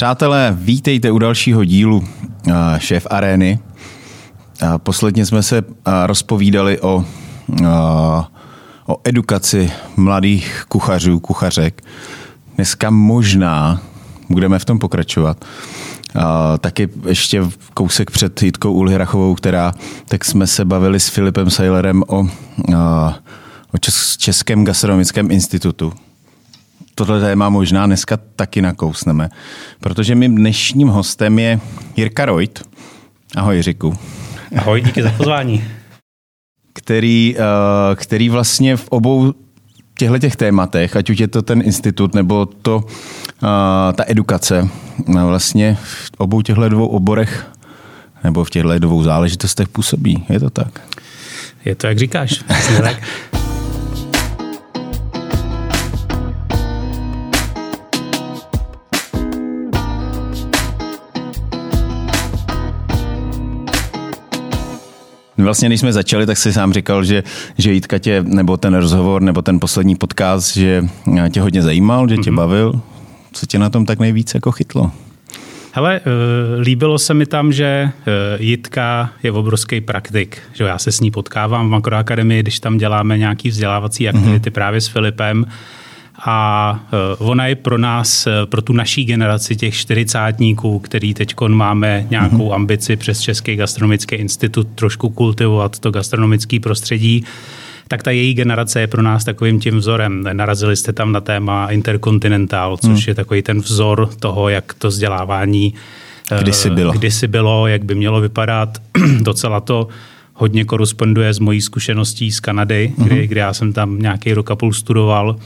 Přátelé, vítejte u dalšího dílu uh, Šéf Arény. Posledně jsme se uh, rozpovídali o, o edukaci mladých kuchařů, kuchařek. Dneska možná budeme v tom pokračovat. Taky ještě kousek před Jitkou Ulhirachovou, která, tak jsme se bavili s Filipem Seilerem o, o Českém gastronomickém institutu tohle téma možná dneska taky nakousneme, protože mým dnešním hostem je Jirka Rojt. Ahoj Jiřiku. Ahoj, díky za pozvání. Který, eh, který vlastně v obou těchto těch tématech, ať už je to ten institut nebo to, eh, ta edukace, eh, vlastně v obou těchto dvou oborech nebo v těchto dvou záležitostech působí. Je to tak? Je to, jak říkáš. tak. Vlastně, když jsme začali, tak si sám říkal, že, že Jitka tě, nebo ten rozhovor, nebo ten poslední podcast, že tě hodně zajímal, že tě mm-hmm. bavil. Co tě na tom tak nejvíc jako chytlo? Hele, uh, líbilo se mi tam, že uh, Jitka je obrovský praktik. Že já se s ní potkávám v Makroakademii, když tam děláme nějaký vzdělávací aktivity mm-hmm. právě s Filipem a eh, ona je pro nás, eh, pro tu naší generaci těch čtyřicátníků, který teď máme nějakou mm-hmm. ambici přes Český gastronomický institut trošku kultivovat to gastronomické prostředí, tak ta její generace je pro nás takovým tím vzorem. Narazili jste tam na téma Intercontinental, což mm. je takový ten vzor toho, jak to vzdělávání eh, kdysi bylo, kdysi bylo jak by mělo vypadat. Docela to hodně koresponduje s mojí zkušeností z Kanady, kdy, kdy já jsem tam nějaký rok a půl studoval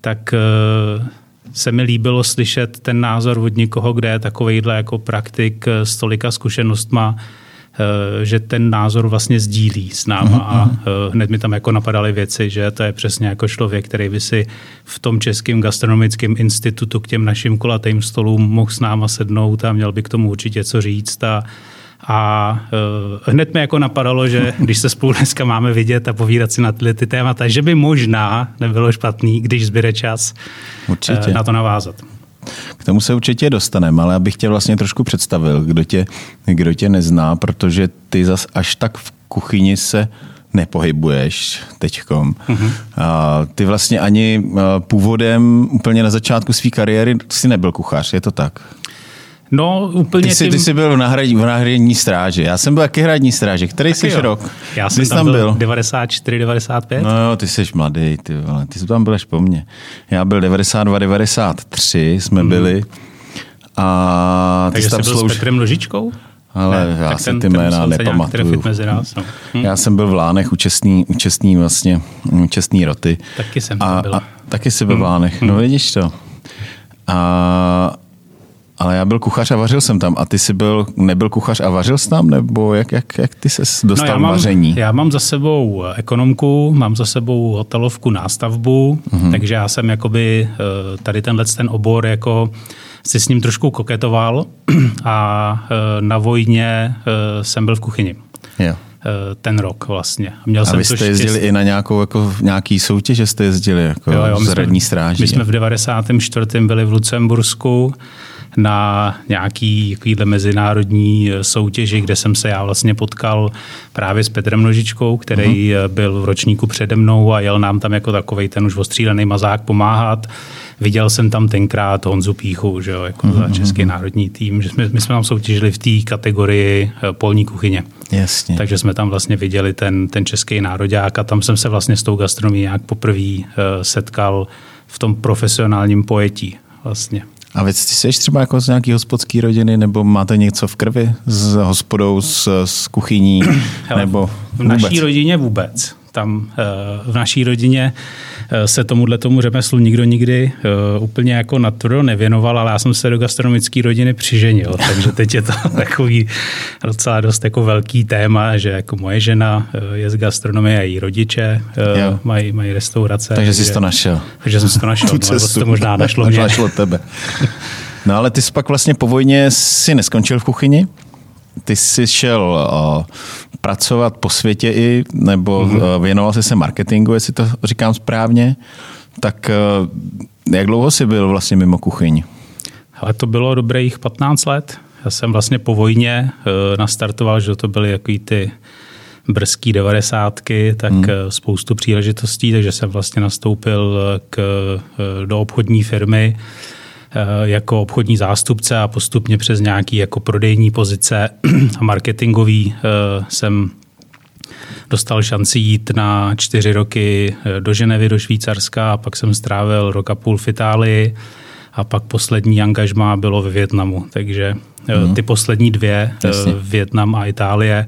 tak eh, se mi líbilo slyšet ten názor od někoho, kde je takovejhle jako praktik eh, s tolika zkušenostma, eh, že ten názor vlastně sdílí s náma uh-huh. a mhm. hned mi tam jako napadaly věci, že to je přesně jako člověk, který by si v tom českém gastronomickém institutu k těm našim kulatým stolům mohl s náma sednout a měl by k tomu určitě co říct a a uh, hned mi jako napadalo, že když se spolu dneska máme vidět a povídat si na tyhle ty témata, že by možná nebylo špatný, když zbyde čas určitě. Uh, na to navázat. K tomu se určitě dostaneme, ale abych tě vlastně trošku představil, kdo tě, kdo tě nezná, protože ty zas až tak v kuchyni se nepohybuješ teďkom. Uh-huh. A ty vlastně ani původem úplně na začátku své kariéry si nebyl kuchař, je to tak? No, úplně ty jsi, tím... ty jsi byl v, náhradní stráži. Já jsem byl taky hradní stráže. Který taky jsi jo. rok? Já jsem tam, tam byl 94, 95. No jo, ty jsi mladý, ty vole. Ty jsi tam byl až po mně. Já byl 92, 93 jsme hmm. byli. A Takže jsi tam byl slouž... s Petrem Ložičkou? Ale ne, já si ten, ty jména nepamatuju. Mezi nás, no. hm. Já jsem byl v Lánech účastní, účastní vlastně, účastní roty. Taky jsem a, byl. A, taky jsi byl v hm. Lánech, no hm. vidíš to. A ale já byl kuchař a vařil jsem tam. A ty jsi byl, nebyl kuchař a vařil jsi tam? Nebo jak, jak, jak ty se dostal no já mám, vaření? Já mám za sebou ekonomku, mám za sebou hotelovku nástavbu, mm-hmm. takže já jsem jakoby eh, tady tenhle ten obor jako si s ním trošku koketoval a eh, na vojně eh, jsem byl v kuchyni. Jo ten rok vlastně. Měl a jsem vy jste jezdili štěstí. i na nějakou, jako, nějaký soutěž, že jste jezdili jako jo, jo, z stráží? My jsme v 94. byli v Lucembursku na nějaký takovýhle mezinárodní eh, soutěži, kde jsem se já vlastně potkal právě s Petrem Nožičkou, který uh-huh. byl v ročníku přede mnou a jel nám tam jako takový ten už ostřílený mazák pomáhat. Viděl jsem tam tenkrát Honzu Píchu, že jo, jako uh-huh. za mhm, český uh-huh. národní tým. Že jsme, my jsme tam soutěžili v té kategorii eh, polní kuchyně. Jasně. Takže jsme tam vlastně viděli ten, ten český národák a tam jsem se vlastně s tou gastronomií nějak poprvé setkal v tom profesionálním pojetí vlastně. A vy jsi třeba jako z nějaký hospodský rodiny, nebo máte něco v krvi s hospodou, s, s kuchyní, Hele, nebo V naší rodině vůbec. Tam eh, v naší rodině Eh, se tomuhle tomu řemeslu nikdo nikdy uh, úplně jako naturo nevěnoval, ale já jsem se do gastronomické rodiny přiženil, takže teď je to takový docela dost jako velký téma, že jako moje žena eh, je z gastronomie a její rodiče mají, mají restaurace. Takže jsi to našel. Takže jsem si to našel, tu cestu. No, to možná našlo mě. Našlo tebe. No ale ty jsi pak vlastně po vojně si neskončil v kuchyni? Ty jsi šel uh, pracovat po světě i, nebo mm-hmm. věnoval jsi se marketingu, jestli to říkám správně. Tak uh, jak dlouho jsi byl vlastně mimo kuchyň? Ale to bylo dobrých 15 let. Já jsem vlastně po vojně nastartoval, že to byly jaký ty brzký devadesátky, tak hmm. spoustu příležitostí, takže jsem vlastně nastoupil k, do obchodní firmy jako obchodní zástupce a postupně přes nějaký jako prodejní pozice a marketingový jsem dostal šanci jít na čtyři roky do Ženevy, do Švýcarska a pak jsem strávil rok a půl v Itálii a pak poslední angažmá bylo ve Větnamu. Takže hmm. ty poslední dvě, Jasně. Větnam a Itálie,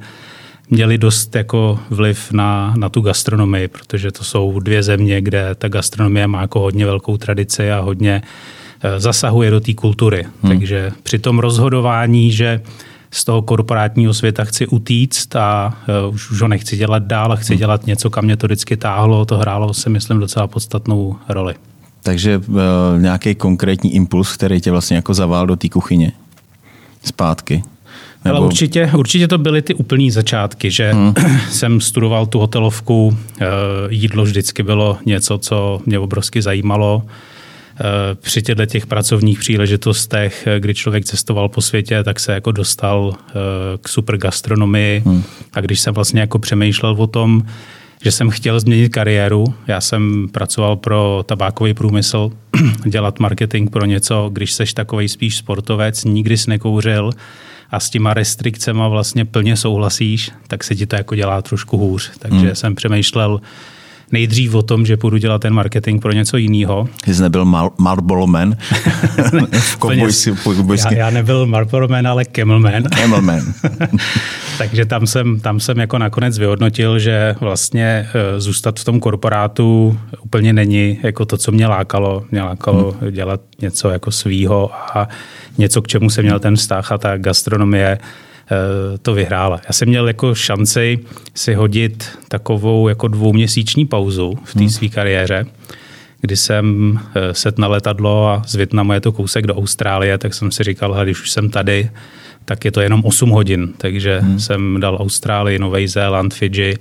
měli dost jako vliv na, na tu gastronomii, protože to jsou dvě země, kde ta gastronomie má jako hodně velkou tradici a hodně eh, zasahuje do té kultury. Hmm. Takže při tom rozhodování, že z toho korporátního světa chci utíct a uh, už, už ho nechci dělat dál a chci hmm. dělat něco, kam mě to vždycky táhlo, to hrálo si myslím docela podstatnou roli. Takže uh, nějaký konkrétní impuls, který tě vlastně jako zavál do té kuchyně zpátky? Nebo... Ale určitě, určitě to byly ty úplný začátky, že hmm. jsem studoval tu hotelovku, eh, jídlo vždycky bylo něco, co mě obrovsky zajímalo. Eh, při těchto těch pracovních příležitostech, eh, kdy člověk cestoval po světě, tak se jako dostal k super gastronomii. Hmm. A když jsem vlastně jako přemýšlel o tom, že jsem chtěl změnit kariéru. Já jsem pracoval pro tabákový průmysl, dělat marketing pro něco, když seš takový spíš sportovec, nikdy jsi nekouřil, a s těma restrikcemi vlastně plně souhlasíš, tak se ti to jako dělá trošku hůř. Takže hmm. jsem přemýšlel nejdřív o tom, že půjdu dělat ten marketing pro něco jiného. Jsi nebyl Mar- Marlboro Man? já, já nebyl Marlboro Man, ale Camelman. Camelman. Takže tam jsem, tam jsem jako nakonec vyhodnotil, že vlastně eh, zůstat v tom korporátu úplně není jako to, co mě lákalo. Mě lákalo hmm. dělat něco jako svýho a něco, k čemu jsem měl ten vztah a ta gastronomie to vyhrála. Já jsem měl jako šanci si hodit takovou jako dvouměsíční pauzu v té hmm. své kariéře, kdy jsem eh, set na letadlo a z Větnamu je to kousek do Austrálie, tak jsem si říkal, když už jsem tady, tak je to jenom 8 hodin. Takže hmm. jsem dal Austrálii, Nový Zéland, Fidži.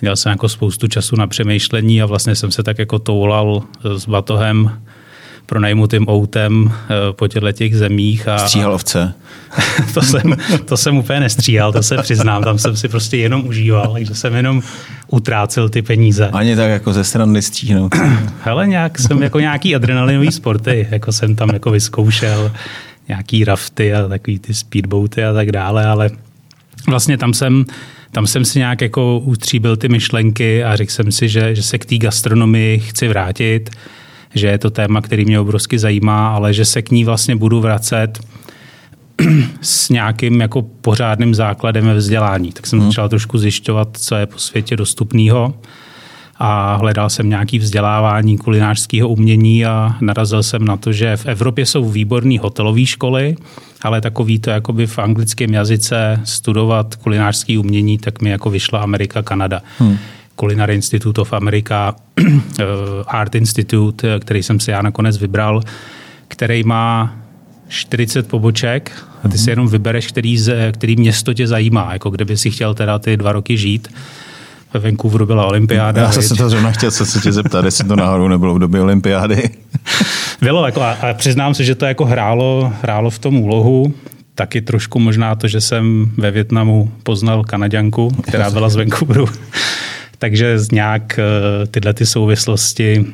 Měl jsem jako spoustu času na přemýšlení a vlastně jsem se tak jako toulal s batohem pronajmutým outem eh, po těchto těch zemích. A, Stříhal ovce? to, jsem, to jsem úplně nestříhal, to se přiznám. Tam jsem si prostě jenom užíval, takže jsem jenom utrácel ty peníze. Ani tak jako ze strany stříhnout. Hele, nějak jsem jako nějaký adrenalinový sporty, jako jsem tam jako vyzkoušel nějaký rafty a takový ty speedboaty a tak dále, ale vlastně tam jsem tam jsem si nějak jako utříbil ty myšlenky a řekl jsem si, že, že se k té gastronomii chci vrátit že je to téma, který mě obrovsky zajímá, ale že se k ní vlastně budu vracet s nějakým jako pořádným základem ve vzdělání. Tak jsem hmm. začal trošku zjišťovat, co je po světě dostupného a hledal jsem nějaký vzdělávání kulinářského umění a narazil jsem na to, že v Evropě jsou výborné hotelové školy, ale takový to jakoby v anglickém jazyce studovat kulinářské umění, tak mi jako vyšla Amerika, Kanada. Hmm. Culinary Institute of America, eh, Art Institute, eh, který jsem si já nakonec vybral, který má 40 poboček a ty si mhm. jenom vybereš, který, který město tě zajímá, jako kde by si chtěl teda ty dva roky žít. Ve Vancouveru byla olympiáda. Já jsem se to zrovna chtěl se, se tě zeptat, jestli to náhodou nebylo v době olympiády. Bylo, jako, a, a přiznám se, že to jako hrálo, hrálo v tom úlohu. Taky trošku možná to, že jsem ve Větnamu poznal Kanaďanku, která byla z Vancouveru. Takže nějak eh, tyhle ty souvislosti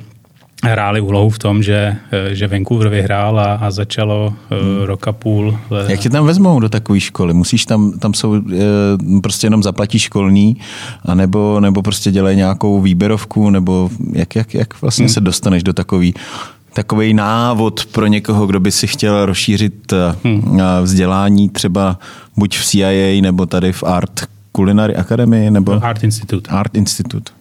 hráli úlohu v tom, že, eh, že Vancouver vyhrál a, a začalo eh, hmm. rok a půl. Jak tě tam vezmou do takové školy? Musíš tam, tam jsou, prostě jenom zaplatí školní, anebo, nebo prostě dělají nějakou výběrovku, nebo jak, jak, jak vlastně hmm. se dostaneš do takový takový návod pro někoho, kdo by si chtěl rozšířit hmm. vzdělání třeba buď v CIA nebo tady v Art Culinary Academy? Nebo? No, Art Institute. Art Institute.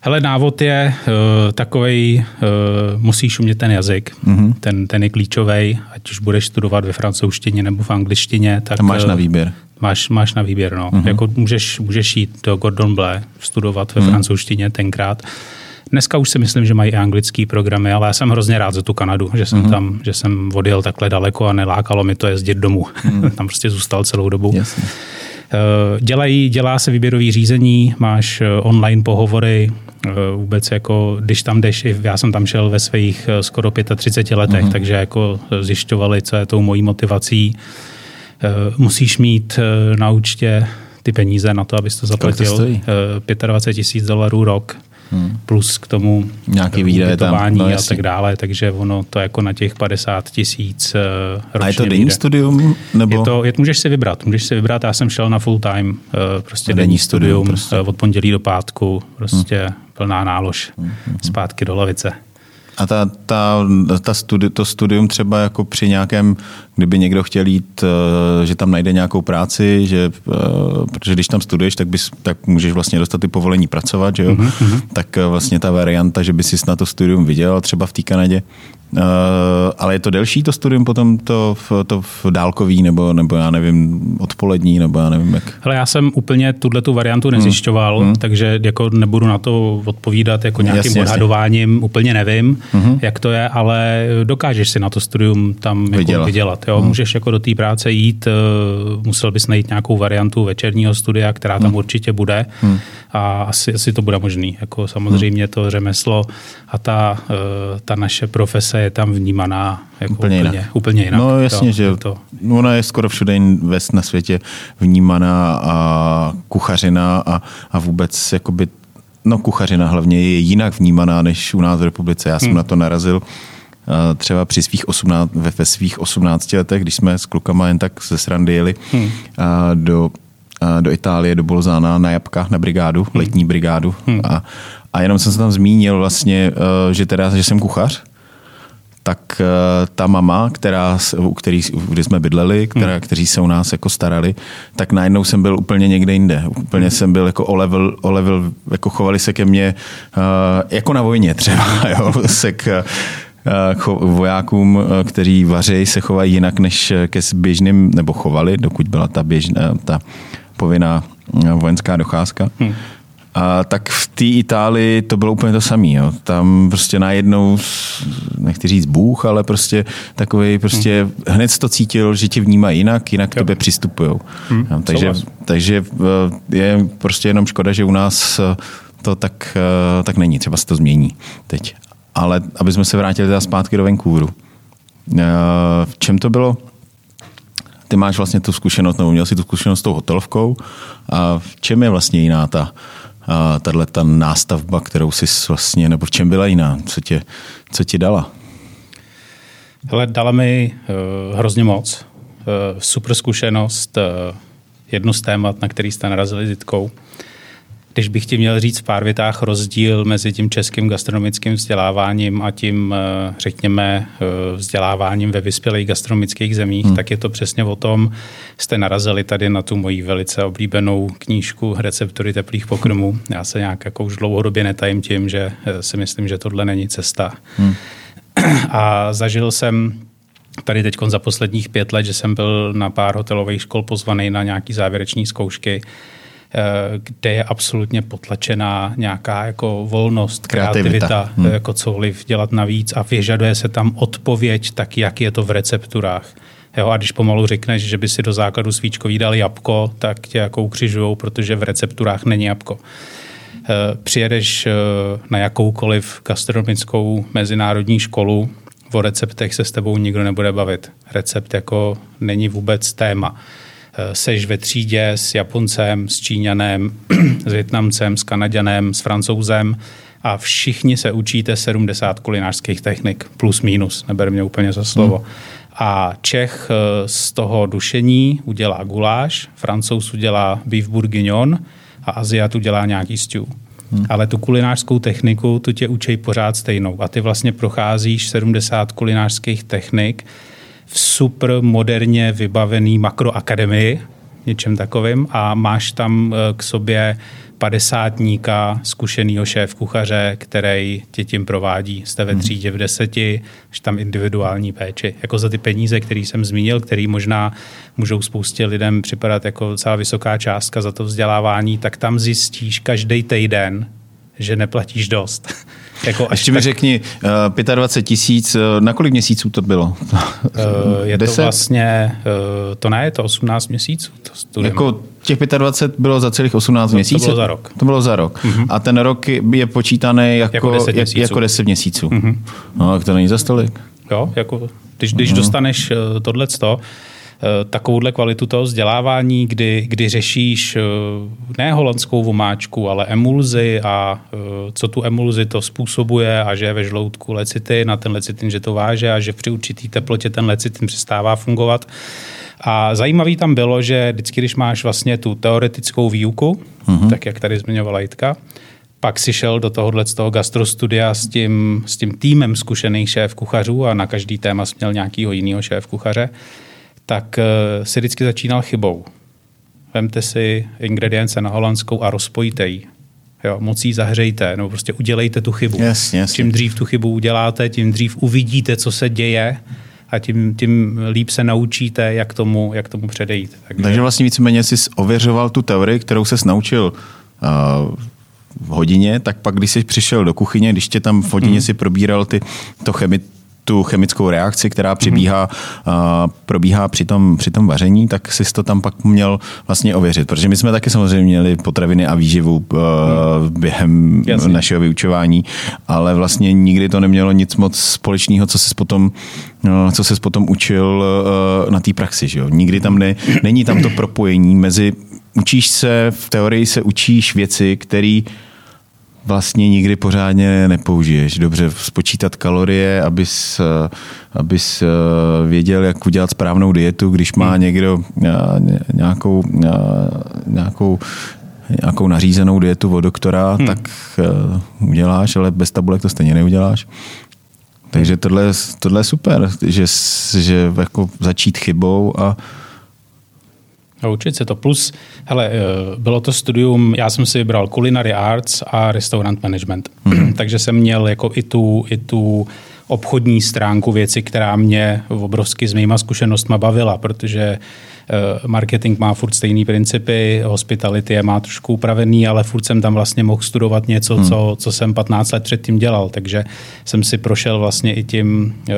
Hele, návod je uh, takový, uh, musíš umět ten jazyk, mm-hmm. ten, ten je klíčový, ať už budeš studovat ve francouzštině nebo v angličtině. Tak, máš na výběr. Máš, máš na výběr, no. Mm-hmm. Jako můžeš, můžeš jít do Gordon Bleu, studovat ve mm-hmm. francouzštině tenkrát. Dneska už si myslím, že mají i anglický programy, ale já jsem hrozně rád za tu Kanadu, že jsem mm-hmm. tam, že jsem odjel takhle daleko a nelákalo mi to jezdit domů. Mm-hmm. tam prostě zůstal celou dobu. Jasně. Dělají, dělá se výběrový řízení, máš online pohovory, vůbec jako, když tam jdeš, já jsem tam šel ve svých skoro 35 letech, uh-huh. takže jako zjišťovali, co je tou mojí motivací. Musíš mít na účtě ty peníze na to, abys to zaplatil. To 25 tisíc dolarů rok hmm. plus k tomu nějaký výdaje tam, no, a tak dále, takže ono to jako na těch 50 tisíc ročně A je to denní vyjde. studium? Nebo? Je to, je, můžeš si vybrat, můžeš si vybrat, já jsem šel na full time, eh, prostě denní, denní studium, studium prostě. Eh, od pondělí do pátku, prostě hmm. plná nálož, hmm. zpátky do lavice. A ta, ta, ta studi, to studium třeba jako při nějakém, kdyby někdo chtěl jít, eh, že tam najde nějakou práci, že, eh, protože když tam studuješ, tak, bys, tak můžeš vlastně dostat ty povolení pracovat, že jo? Mm-hmm. tak eh, vlastně ta varianta, že by si na to studium viděl třeba v té Kanadě, Uh, ale je to delší to studium potom to, to v dálkový nebo, nebo já nevím, odpolední, nebo já nevím jak. Hele, já jsem úplně tuhle tu variantu hmm. nezjišťoval, hmm. takže jako nebudu na to odpovídat jako nějakým jasně, odhadováním, jasně. úplně nevím, hmm. jak to je, ale dokážeš si na to studium tam jako vydělat. vydělat jo? Hmm. Můžeš jako do té práce jít, eh, musel bys najít nějakou variantu večerního studia, která tam hmm. určitě bude hmm. a asi, asi to bude možný. Jako samozřejmě hmm. to řemeslo a ta, eh, ta naše profese práce je tam vnímaná jako úplně, úplně, jinak. úplně jinak. No jasně, to, že to. ona je skoro všude ves na světě vnímaná a kuchařina a, a vůbec jakoby, no kuchařina hlavně je jinak vnímaná než u nás v republice. Já jsem hmm. na to narazil třeba při svých 18, ve, ve svých 18 letech, když jsme s klukama jen tak ze srandy jeli hmm. do, do Itálie, do Bolzána na Jabka, na brigádu, hmm. letní brigádu. Hmm. A, a jenom jsem se tam zmínil vlastně, e, že teda, že jsem kuchař tak eh, ta mama, která, u který, kdy jsme bydleli, která, hmm. kteří se u nás jako starali, tak najednou jsem byl úplně někde jinde. Úplně hmm. jsem byl jako o level, o level jako chovali se ke mně uh, jako na vojně třeba, jo, se k, uh, vojákům, kteří vaří, se chovají jinak než ke běžným, nebo chovali, dokud byla ta běžná, ta povinná vojenská docházka. Hmm. A tak v té Itálii to bylo úplně to samé. Tam prostě najednou, nechci říct Bůh, ale prostě takový prostě hmm. hned to cítil, že tě vnímá jinak, jinak k tobě přistupují. Hmm. No, takže, takže eh, je prostě jenom škoda, že u nás eh, to tak, eh, tak není. Třeba se to změní teď. Ale aby jsme se vrátili teda zpátky do Vancouveru. V čem to bylo? Ty máš vlastně tu zkušenost, nebo měl si tu zkušenost s tou hotelovkou. A v čem je vlastně jiná ta tahle ta nástavba, kterou si vlastně, nebo v čem byla jiná? Co tě, co ti dala? Hele, dala mi uh, hrozně moc. Uh, super zkušenost, uh, jedno z témat, na který jste narazili s Jitkou. Když bych ti měl říct v pár větách rozdíl mezi tím českým gastronomickým vzděláváním a tím, eh, řekněme, eh, vzděláváním ve vyspělých gastronomických zemích, hmm. tak je to přesně o tom, jste narazili tady na tu moji velice oblíbenou knížku Receptory teplých pokrmů. Já se nějak jako už dlouhodobě netajím tím, že eh, si myslím, že tohle není cesta. Hmm. A zažil jsem tady teď za posledních pět let, že jsem byl na pár hotelových škol pozvaný na nějaký závěreční zkoušky, kde je absolutně potlačená nějaká jako volnost, kreativita, kreativita hmm. jako cokoliv dělat navíc a vyžaduje se tam odpověď tak, jak je to v recepturách. Jo, a když pomalu řekneš, že by si do základu svíčkový dal jabko, tak tě jako ukřižujou, protože v recepturách není jabko. Eh, přijedeš eh, na jakoukoliv gastronomickou mezinárodní školu, o receptech se s tebou nikdo nebude bavit. Recept jako není vůbec téma. Eh, seš ve třídě s Japoncem, s Číňanem, s Větnamcem, s Kanaďanem, s Francouzem a všichni se učíte 70 kulinářských technik, plus minus, neber mě úplně za slovo. Hmm. A Čech eh, z toho dušení udělá guláš, Francouz udělá beef bourguignon a Aziat udělá nějaký stew. Hmm. Ale tu kulinářskou techniku, tu tě učí pořád stejnou. A ty vlastně procházíš 70 kulinářských technik, v super moderně vybavený makroakademii, něčem takovým a máš tam eh, k sobě padesátníka, zkušenýho šéf kuchaře, který tě tím provádí. Jste ve hmm. třídě v deseti, až tam individuální péči. Jako za ty peníze, které jsem zmínil, které možná můžou spoustě lidem připadat jako docela vysoká částka za to vzdělávání, tak tam zjistíš každý týden, že neplatíš dost. Jako až Ještě tak... mi řekni, uh, 25 tisíc, uh, na kolik měsíců to bylo? Uh, je 10? to vlastně, uh, to ne, je to 18 měsíců. To jako těch 25 bylo za celých 18 měsíců? To bylo za rok. To bylo za rok. Uh-huh. A ten rok je počítaný jako, jako 10 měsíců. Jako 10 měsíců. Uh-huh. No, tak to není za stolik. Jo, jako, když, když uh-huh. dostaneš tohleto, Eh, takovouhle kvalitu toho vzdělávání, kdy, kdy řešíš eh, ne holandskou vomáčku, ale emulzi a eh, co tu emulzi to způsobuje a že je ve žloutku lecitin a ten lecitin, že to váže a že při určitý teplotě ten lecitin přestává fungovat. A zajímavý tam bylo, že vždycky, když máš vlastně tu teoretickou výuku, uh-huh. tak jak tady zmiňovala Jitka, pak si šel do tohohle z toho gastrostudia s tím, s tím týmem zkušených šéf kuchařů a na každý téma jsi měl nějakýho jiného šéf kuchaře tak eh, si vždycky začínal chybou. Vemte si ingredience na holandskou a rozpojte ji. Jo, moc ji zahřejte, nebo prostě udělejte tu chybu. Jasně, jasně. Čím dřív tu chybu uděláte, tím dřív uvidíte, co se děje a tím, tím líp se naučíte, jak tomu, jak tomu předejít. Takže, Takže vlastně víceméně jsi ověřoval tu teorii, kterou se naučil uh, v hodině, tak pak, když jsi přišel do kuchyně, když tě tam v hodině mm. si probíral ty, to chemi, tu chemickou reakci, která přibíhá, mm-hmm. probíhá při tom, při tom vaření, tak si to tam pak měl vlastně ověřit. Protože my jsme taky samozřejmě měli potraviny a výživu uh, během Jasně. našeho vyučování, ale vlastně nikdy to nemělo nic moc společného, co se potom, uh, co se potom učil uh, na té praxi. Že jo? Nikdy tam ne, není tam to propojení mezi učíš se, v teorii se učíš věci, které vlastně nikdy pořádně nepoužiješ. Dobře spočítat kalorie, abys, abys eh, věděl, jak udělat správnou dietu, když má hmm. někdo eh, nějakou, eh, nějakou nějakou nařízenou dietu od doktora, hmm. tak uděláš, ale bez tabulek to stejně neuděláš. Takže tohle, tohle je super, že, že jako začít chybou a a učit se to. Plus, hele, eh, bylo to studium, já jsem si vybral Culinary Arts a Restaurant Management. Mm. Takže jsem měl jako i tu, i tu obchodní stránku věci, která mě obrovsky s mýma zkušenostma bavila, protože marketing má furt stejný principy, hospitality je má trošku upravený, ale furt jsem tam vlastně mohl studovat něco, hmm. co, co jsem 15 let předtím dělal, takže jsem si prošel vlastně i tím uh,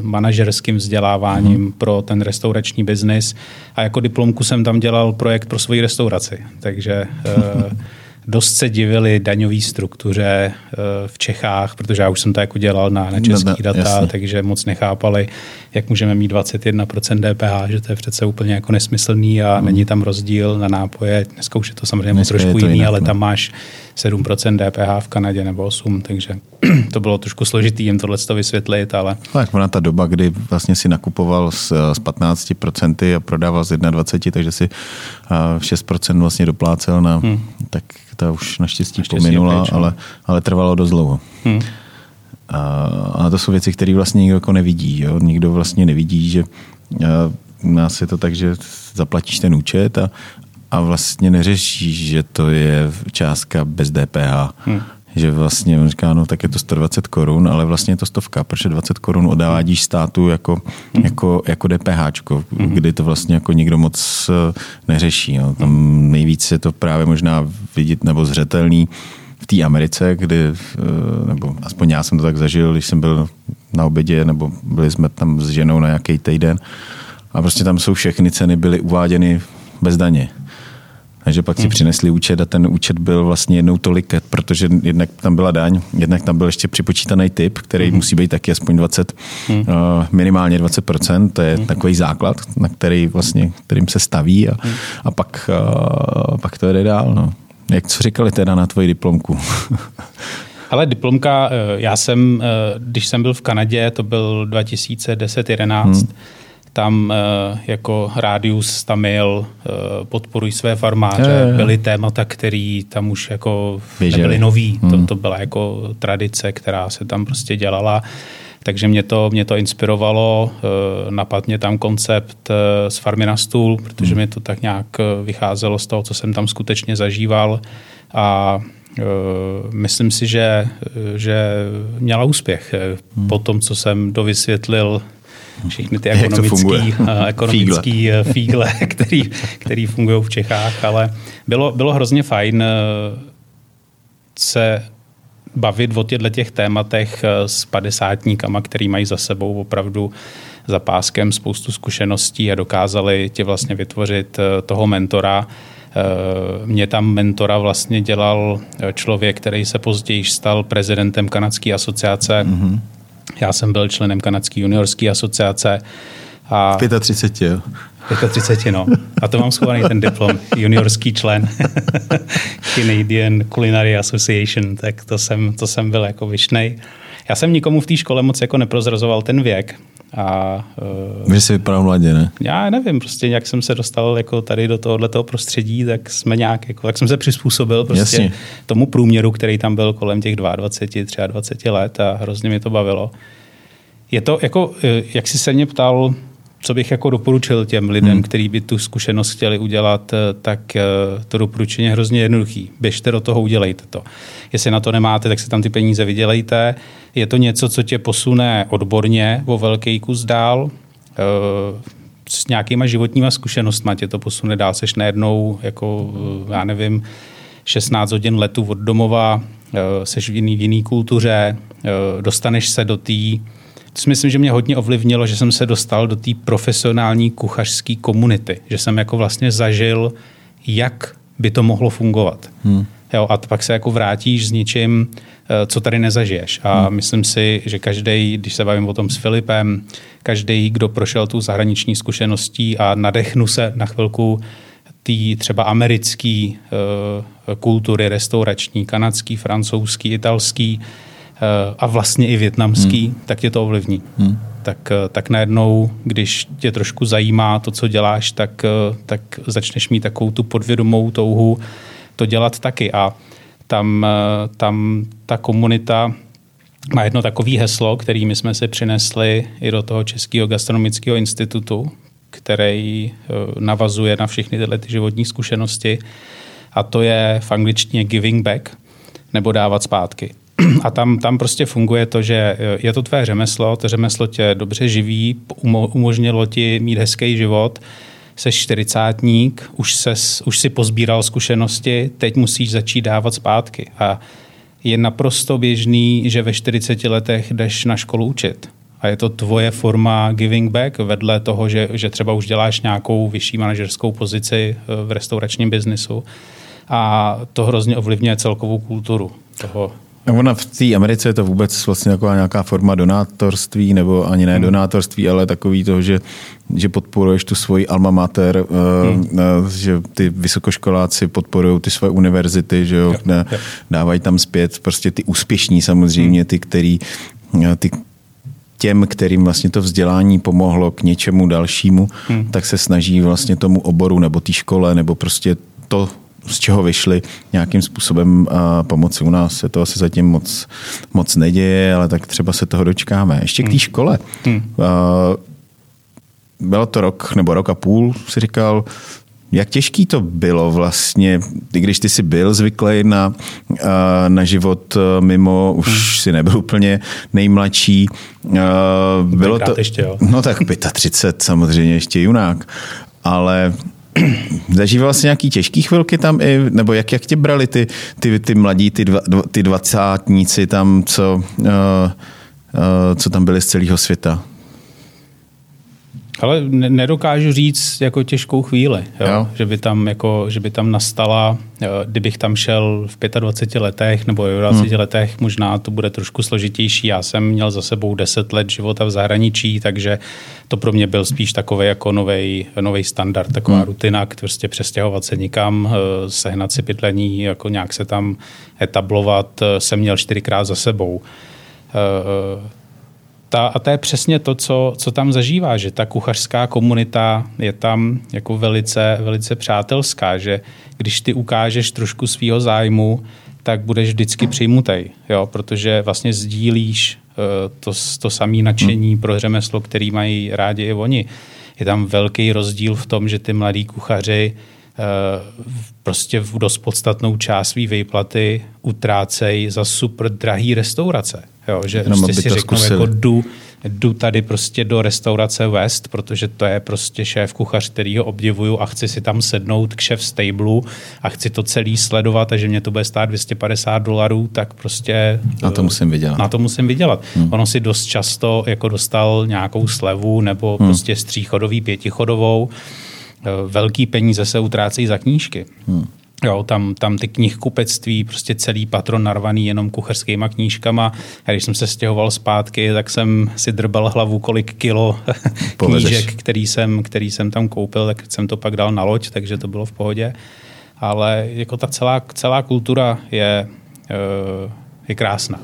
manažerským vzděláváním hmm. pro ten restaurační biznis a jako diplomku jsem tam dělal projekt pro svoji restauraci, takže uh, dost se divili daňové struktuře eh, v Čechách, protože já už jsem to jako dělal na, na český no, no, data, jasně. takže moc nechápali, jak můžeme mít 21% DPH, že to je přece úplně jako nesmyslný a hmm. není tam rozdíl na nápoje. Dneska už je to samozřejmě Dneska trošku to jiný, jinak, ale no. tam máš 7% DPH v Kanadě nebo 8, takže to bylo trošku složitý jim tohle vysvětlit, ale... Tak ona ta doba, kdy vlastně si nakupoval s, s 15% a prodával z 21, takže si 6% vlastně doplácel na... Hmm. Tak ta už naštěstí, naštěstí pominula, pryč, no. ale, ale trvalo dost dlouho. Hmm. A, a to jsou věci, které vlastně nikdo jako nevidí. Jo? Nikdo vlastně nevidí, že u nás je to tak, že zaplatíš ten účet a, a vlastně neřešíš, že to je částka bez DPH. Hmm že vlastně on říká, no tak je to 120 korun, ale vlastně je to stovka, protože 20 korun odvádíš státu jako, mm. jako, jako DPH, mm. kdy to vlastně jako nikdo moc eh, neřeší. No. Tam nejvíc je to právě možná vidět nebo zřetelný v té Americe, kdy, eh, nebo aspoň já jsem to tak zažil, když jsem byl na obědě, nebo byli jsme tam s ženou na nějaký týden a prostě tam jsou všechny ceny byly uváděny bez daně. Takže pak si hmm. přinesli účet a ten účet byl vlastně jednou tolik, protože jednak tam byla daň, jednak tam byl ještě připočítaný typ, který hmm. musí být taky aspoň 20, hmm. uh, minimálně 20%, to je hmm. takový základ, na který vlastně, kterým se staví a, hmm. a pak, uh, pak to jde dál. No. Jak co říkali teda na tvoji diplomku? Ale diplomka, eh, já jsem, když jsem byl v Kanadě, to byl 2010-11, hmm tam uh, jako Rádius, Tamil, uh, podporují své farmáře. Je, je. Byly témata, které tam už jako Běželi. nebyly nový. Hmm. To, to byla jako tradice, která se tam prostě dělala. Takže mě to, mě to inspirovalo, uh, napadl mě tam koncept z farmy na stůl, protože hmm. mě to tak nějak vycházelo z toho, co jsem tam skutečně zažíval a myslím si, že, že měla úspěch. Hmm. Po tom, co jsem dovysvětlil všechny ty ekonomický, ekonomický fígle, fígle který, který fungují v Čechách, ale bylo, bylo hrozně fajn se bavit o těchto těch tématech s padesátníkama, který mají za sebou opravdu za páskem spoustu zkušeností a dokázali ti vlastně vytvořit toho mentora, mě tam mentora vlastně dělal člověk, který se později stal prezidentem kanadské asociace. Mm-hmm. Já jsem byl členem kanadské juniorské asociace. A 35, jo? 35, no. A to mám schovaný ten diplom, juniorský člen Canadian Culinary Association, tak to jsem, to jsem byl jako vyšnej. Já jsem nikomu v té škole moc jako neprozrazoval ten věk, a, uh, Vy jsi vypadal mladě, ne? Já nevím, prostě jak jsem se dostal jako tady do tohoto prostředí, tak jsme nějak, jako, tak jsem se přizpůsobil prostě Jasně. tomu průměru, který tam byl kolem těch 22, 23 let a hrozně mi to bavilo. Je to jako, eh, jak jsi se mě ptal, co bych jako doporučil těm lidem, hmm. kteří by tu zkušenost chtěli udělat, eh, tak eh, to doporučení je hrozně jednoduchý. Běžte do toho, udělejte to. Jestli na to nemáte, tak si tam ty peníze vydělejte. Je to něco, co tě posune odborně o velký kus dál. Eh, s nějakýma životníma zkušenostmi tě to posune dál. Seš najednou, jako, já nevím, 16 hodin letu od domova, seš v jiný, v jiný kultuře, dostaneš se do té to si myslím, že mě hodně ovlivnilo, že jsem se dostal do té profesionální kuchařské komunity, že jsem jako vlastně zažil, jak by to mohlo fungovat. Hmm. Jo, a pak se jako vrátíš s něčím, eh, co tady nezažiješ. A hmm. myslím si, že každý, když se bavím o tom s Filipem, každý, kdo prošel tu zahraniční zkušeností a nadechnu se na chvilku té třeba americké uh, kultury, restaurační, kanadský, francouzský, italský, Eh, a vlastně i větnamský, hmm. tak tě to ovlivní. Hmm. Tak, eh, tak najednou, když tě trošku zajímá to, co děláš, tak, eh, tak začneš mít takovou tu podvědomou touhu to dělat taky. A tam, tam ta komunita má jedno takové heslo, který my jsme si přinesli i do toho Českého gastronomického institutu, který navazuje na všechny tyhle ty životní zkušenosti. A to je v angličtině giving back, nebo dávat zpátky. A tam, tam prostě funguje to, že eh, je to tvé řemeslo, to řemeslo tě dobře živí, umožnilo ti mít hezký život, se čtyřicátník, už, ses, už si pozbíral zkušenosti, teď musíš začít dávat zpátky. A je naprosto běžný, že ve 40 letech jdeš na školu učit. A je to tvoje forma giving back vedle toho, že, že třeba už děláš nějakou vyšší manažerskou pozici eh, v restauračním biznisu. A to hrozně ovlivňuje celkovou kulturu toho Ona v té Americe je to vůbec vlastně taková nějaká forma donátorství, nebo ani ne hmm. donátorství, ale takový to, že, že podporuješ tu svoji alma mater, eh, hmm. uh, že ty vysokoškoláci podporují ty svoje univerzity, že jo, jo, jo. dávají tam zpět prostě ty úspěšní samozřejmě, hmm. ty, který eh, ty těm, kterým vlastně to vzdělání pomohlo k něčemu dalšímu, hmm. tak se snaží vlastně tomu oboru nebo té škole nebo prostě to z čeho vyšli, nějakým způsobem pomoci. U nás se to asi zatím moc, moc neděje, ale tak třeba se toho dočkáme. Ještě k té hmm. škole. Hmm. Bylo to rok nebo rok a půl, si říkal, jak těžký to bylo vlastně, když ty jsi byl zvyklý na, na život mimo, už hmm. si nebyl úplně nejmladší. Bylo to, ještě, jo. No tak 35 samozřejmě ještě junák, ale zažíval jsi nějaký těžký chvilky tam i, nebo jak, jak tě brali ty, ty, ty mladí, ty, dva, ty dvacátníci tam, co, uh, uh, co tam byli z celého světa? Ale nedokážu říct jako těžkou chvíli, jo? Jo. Že, by tam jako, že by tam nastala, kdybych tam šel v 25 letech nebo v 20 hmm. letech, možná to bude trošku složitější. Já jsem měl za sebou 10 let života v zahraničí, takže to pro mě byl spíš takový jako nový standard, taková hmm. rutina, prostě přestěhovat se nikam, eh, sehnat si bydlení, jako nějak se tam etablovat, eh, jsem měl čtyřikrát za sebou eh, ta, a to je přesně to, co, co tam zažívá, že ta kuchařská komunita je tam jako velice, velice přátelská, že když ty ukážeš trošku svýho zájmu, tak budeš vždycky přijmutý, jo, protože vlastně sdílíš uh, to, to samé nadšení hmm. pro řemeslo, který mají rádi i oni. Je tam velký rozdíl v tom, že ty mladí kuchaři uh, prostě v dost podstatnou část svý výplaty utrácejí za super drahý restaurace. Jo, že Jenom prostě si řeknou, jako jdu, jdu tady prostě do restaurace West, protože to je prostě šéf kuchař, který ho obdivuju a chci si tam sednout k šéf stable a chci to celý sledovat a že mě to bude stát 250 dolarů, tak prostě... Na to musím vydělat. Na to musím vydělat. Hmm. Ono si dost často jako dostal nějakou slevu nebo hmm. prostě stříchodový pětichodovou. Velký peníze se utrácejí za knížky. Hmm. Jo, tam, tam ty knihkupectví, prostě celý patron narvaný jenom kuchařskýma knížkama. A když jsem se stěhoval zpátky, tak jsem si drbal hlavu, kolik kilo knížek, který jsem, který jsem tam koupil, tak jsem to pak dal na loď, takže to bylo v pohodě. Ale jako ta celá, celá kultura je, eh, je krásná.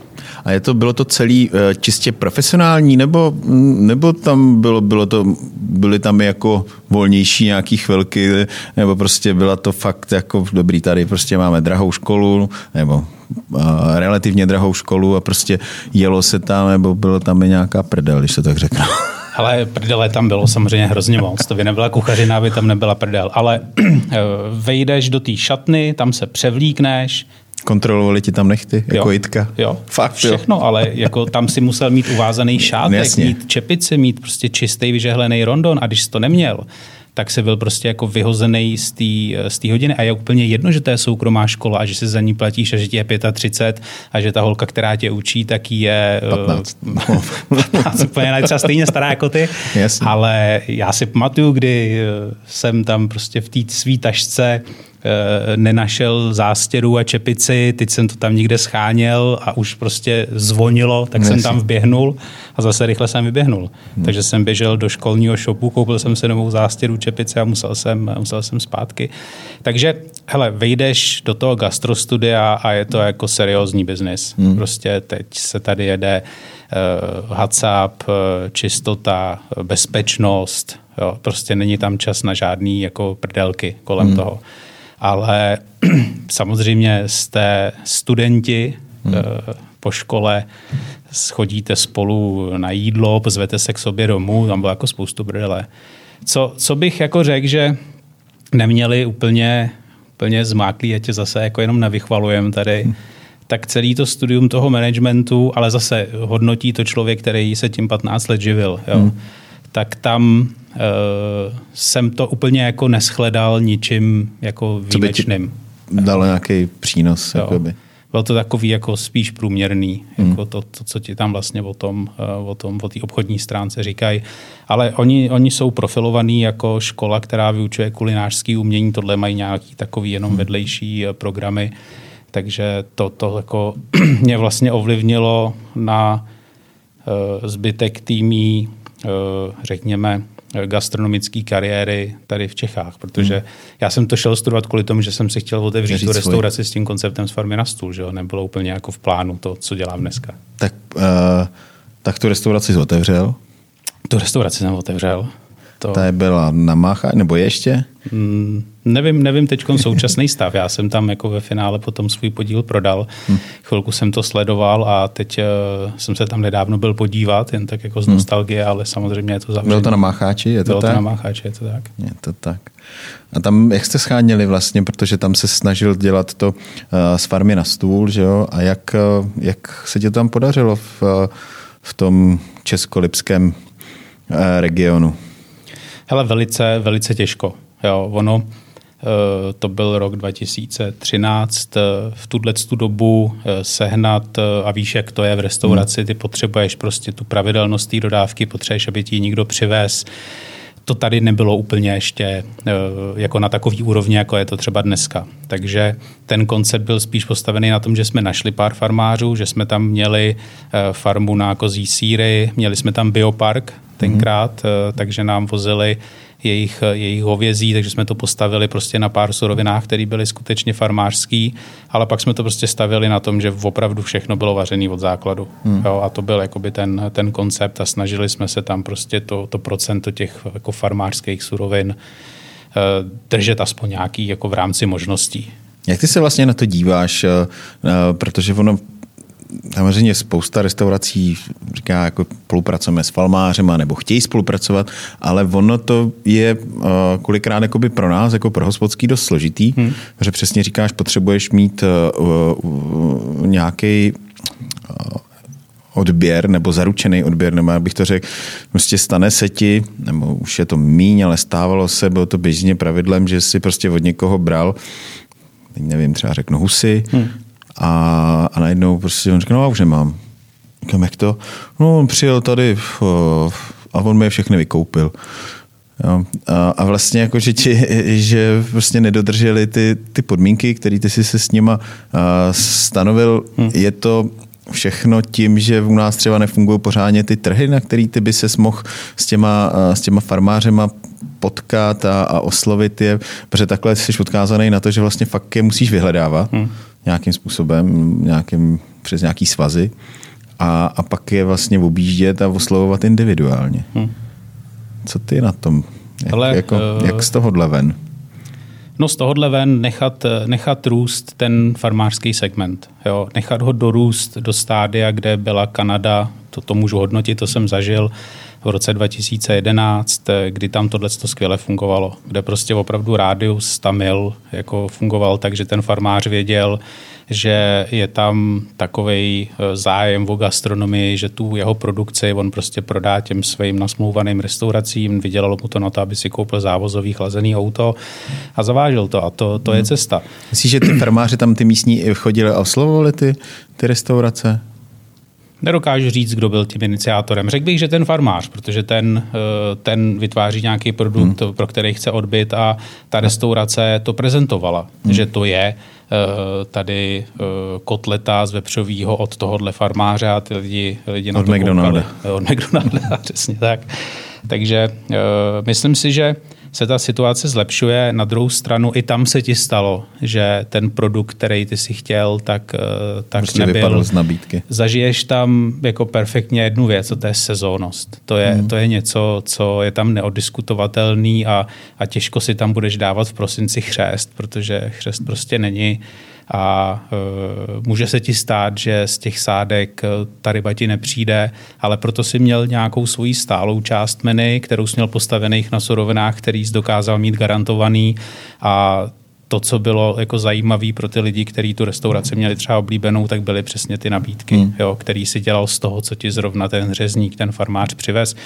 A je to, bylo to celý eh, čistě profesionální, nebo, nebo tam bylo, bylo to, byly tam jako volnější nějaký chvilky, nebo prostě byla to fakt jako dobrý, tady prostě máme drahou školu, nebo uh, relativně drahou školu a prostě jelo se tam, nebo bylo tam i nějaká prdel, když se tak řeknu. Ale prdele tam bylo samozřejmě hrozně moc. To by nebyla kuchařina, by tam nebyla prdel. Ale eh, vejdeš do té šatny, tam se převlíkneš, Kontrolovali ti tam nechty, jako jo, Jitka? Jo, Fakt, všechno, jo. ale jako tam si musel mít uvázaný šátek, Jasně. mít čepici, mít prostě čistý vyžehlený rondon a když jsi to neměl, tak se byl prostě jako vyhozený z té hodiny a je úplně jedno, že to je soukromá škola a že se za ní platíš a že ti je 35 a že ta holka, která tě učí, tak je 15. Uh, 15 úplně třeba stejně stará jako ty. Jasně. Ale já si pamatuju, kdy eh, jsem tam prostě v té své tašce Eh, nenašel zástěru a čepici, teď jsem to tam někde scháněl a už prostě zvonilo, tak Nesím. jsem tam vběhnul a zase rychle jsem vyběhnul. Hmm. Takže jsem běžel do školního shopu, koupil jsem si novou zástěru, čepici a musel jsem, musel jsem zpátky. Takže, hele, vejdeš do toho gastrostudia a je to jako seriózní biznis. Hmm. Prostě teď se tady jede uh, WhatsApp, uh, čistota, bezpečnost, jo, prostě není tam čas na žádný jako prdelky kolem hmm. toho ale samozřejmě jste studenti hmm. Eh, po škole, schodíte spolu na jídlo, pozvete se k sobě domů, tam bylo jako spoustu brdele. Co, co bych jako řekl, že neměli úplně, úplně zmáklý, tě zase jako jenom nevychvalujem tady, hmm. tak celý to studium toho managementu, ale zase hodnotí to člověk, který se tím 15 let živil. Jo. Hmm tak tam uh, jsem to úplně jako neschledal ničím jako výjimečným. Dalo nějaký přínos. Jo. Jakoby. Byl to takový jako spíš průměrný, hmm. jako to, to, co ti tam vlastně o tom, uh, o tom, o té obchodní stránce říkají. Ale oni, oni jsou profilovaní jako škola, která vyučuje kulinářský umění, tohle mají nějaký takový jenom hmm. vedlejší uh, programy, takže to, to jako mě vlastně ovlivnilo na zbytek týmí Eh, řekněme, gastronomické kariéry tady v Čechách, protože hmm. já jsem to šel studovat kvůli tomu, že jsem si chtěl otevřít tu restauraci svůj. s tím konceptem z farmy na stůl, že jo? nebylo úplně jako v plánu to, co dělám dneska. Tak, uh, tak tu restauraci jsi otevřel? Tu restauraci jsem otevřel. To... Ta byla na Mácha, nebo ještě? Mm, nevím, nevím teď současný stav. Já jsem tam jako ve finále potom svůj podíl prodal. Hmm. Chvilku jsem to sledoval a teď uh, jsem se tam nedávno byl podívat, jen tak jako z hm. nostalgie, hmm. ale samozřejmě je to zavřené. Bylo to na Mácháči, je to Bylo tak? to na Mácháči, je to tak. Je to tak. A tam, jak jste scháněli vlastně, protože tam se snažil dělat to uh, z farmy na stůl, že jo? A jak, uh, jak se ti to tam podařilo v, uh, v tom českolipském uh, regionu? Hele, velice, velice těžko. Jo, ono, eh, to byl rok 2013, eh, v tuhle tu dobu eh, sehnat, a víš, jak to je v restauraci, hmm. ty potřebuješ prostě tu pravidelnost té dodávky, potřebuješ, aby ti někdo přivez. To tady nebylo úplně ještě jako na takový úrovni, jako je to třeba dneska. Takže ten koncept byl spíš postavený na tom, že jsme našli pár farmářů, že jsme tam měli farmu na kozí síry, měli jsme tam biopark tenkrát, hmm. takže nám vozili jejich, jejich hovězí, takže jsme to postavili prostě na pár surovinách, které byly skutečně farmářský, ale pak jsme to prostě stavili na tom, že opravdu všechno bylo vařené od základu. Hmm. Jo, a to byl jakoby ten, ten koncept a snažili jsme se tam prostě to, to procento těch jako farmářských surovin eh, držet aspoň nějaký jako v rámci možností. Jak ty se vlastně na to díváš, eh, eh, protože ono samozřejmě spousta restaurací říká, jako spolupracujeme s falmářema nebo chtějí spolupracovat, ale ono to je uh, kolikrát jakoby pro nás, jako pro hospodský dost složitý, hmm. že přesně říkáš, potřebuješ mít uh, uh, nějaký uh, odběr nebo zaručený odběr, nebo jak bych to řekl, prostě stane se ti, nebo už je to míň, ale stávalo se, bylo to běžně pravidlem, že si prostě od někoho bral, teď nevím, třeba řeknu husy hmm. A, a najednou prostě on řekl, no a už nemám. Říkám, jak to? No on přijel tady a on mi je všechny vykoupil. Jo. A, a vlastně jako, že, ti, že prostě nedodrželi ty, ty podmínky, které ty si se s nima stanovil, hmm. je to všechno tím, že u nás třeba nefungují pořádně ty trhy, na který ty by se mohl s těma, s těma farmářema potkat a, a oslovit je, protože takhle jsi odkázaný na to, že vlastně fakt je musíš vyhledávat hmm. Nějakým způsobem, nějakým, přes nějaký svazy a, a pak je vlastně objíždět a oslovovat individuálně. Hmm. Co ty na tom? Jak, Ale, jako, uh... jak z tohohle ven? No z tohohle ven nechat, nechat růst ten farmářský segment. Jo? Nechat ho dorůst do stádia, kde byla Kanada, to, to můžu hodnotit, to jsem zažil v roce 2011, kdy tam tohle skvěle fungovalo, kde prostě opravdu rádius tamil jako fungoval tak, že ten farmář věděl, že je tam takový eh, zájem o gastronomii, že tu jeho produkci on prostě prodá těm svým nasmlouvaným restauracím, vydělalo mu to na to, aby si koupil závozový chlazený auto a zavážil to a to, to je hmm. cesta. Myslíš, že ty farmáři tam ty místní chodili a oslovovali ty, ty restaurace? Nedokážu říct, kdo byl tím iniciátorem. Řekl bych, že ten farmář, protože ten, eh, ten vytváří nějaký produkt, hmm. pro který chce odbyt a ta restaurace to prezentovala, hmm. že to je Eh, tady eh, kotleta z vepřového od tohohle farmáře a ty lidi, lidi na od to McDonalda. Od McDonalda, přesně tak. Takže myslím si, že se ta situace zlepšuje. Na druhou stranu i tam se ti stalo, že ten produkt, který ty si chtěl, tak, tak prostě nebyl. z nabídky. Zažiješ tam jako perfektně jednu věc, a to je sezónnost. To je, hmm. to je něco, co je tam neodiskutovatelný a, a těžko si tam budeš dávat v prosinci chřest, protože chřest prostě není a e, může se ti stát, že z těch sádek e, ta ryba ti nepřijde, ale proto si měl nějakou svoji stálou část menu, kterou jsi měl postavených na surovinách, který jsi dokázal mít garantovaný. A to, co bylo jako zajímavé pro ty lidi, kteří tu restauraci měli třeba oblíbenou, tak byly přesně ty nabídky, hmm. jo, který si dělal z toho, co ti zrovna ten řezník, ten farmář přivez.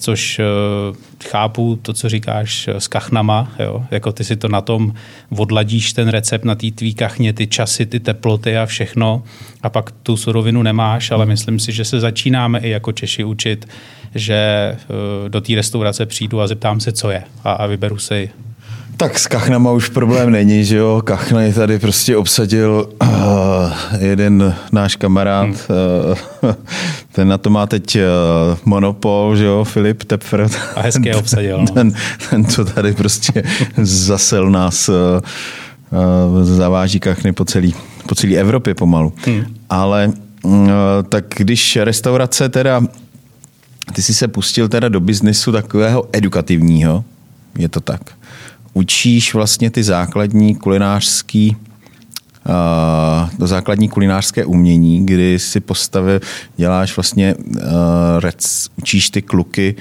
Což uh, chápu to, co říkáš s kachnama, jo, jako ty si to na tom odladíš ten recept na té tvý kachně, ty časy, ty teploty a všechno a pak tu surovinu nemáš, ale myslím si, že se začínáme i jako Češi učit, že uh, do té restaurace přijdu a zeptám se, co je a, a vyberu si tak s kachnama už problém není, že jo. Kachny tady prostě obsadil uh, jeden náš kamarád. Hmm. Uh, ten na to má teď uh, monopol, že jo, Filip Tepfer. A hezky je obsadil. No. Ten, ten, co tady prostě zasel nás, uh, uh, zaváží kachny po celé po celý Evropě pomalu. Hmm. Ale uh, tak když restaurace teda, ty jsi se pustil teda do biznisu takového edukativního, je to tak učíš vlastně ty základní kulinářský uh, základní kulinářské umění, kdy si postavil, děláš vlastně uh, rec, učíš ty kluky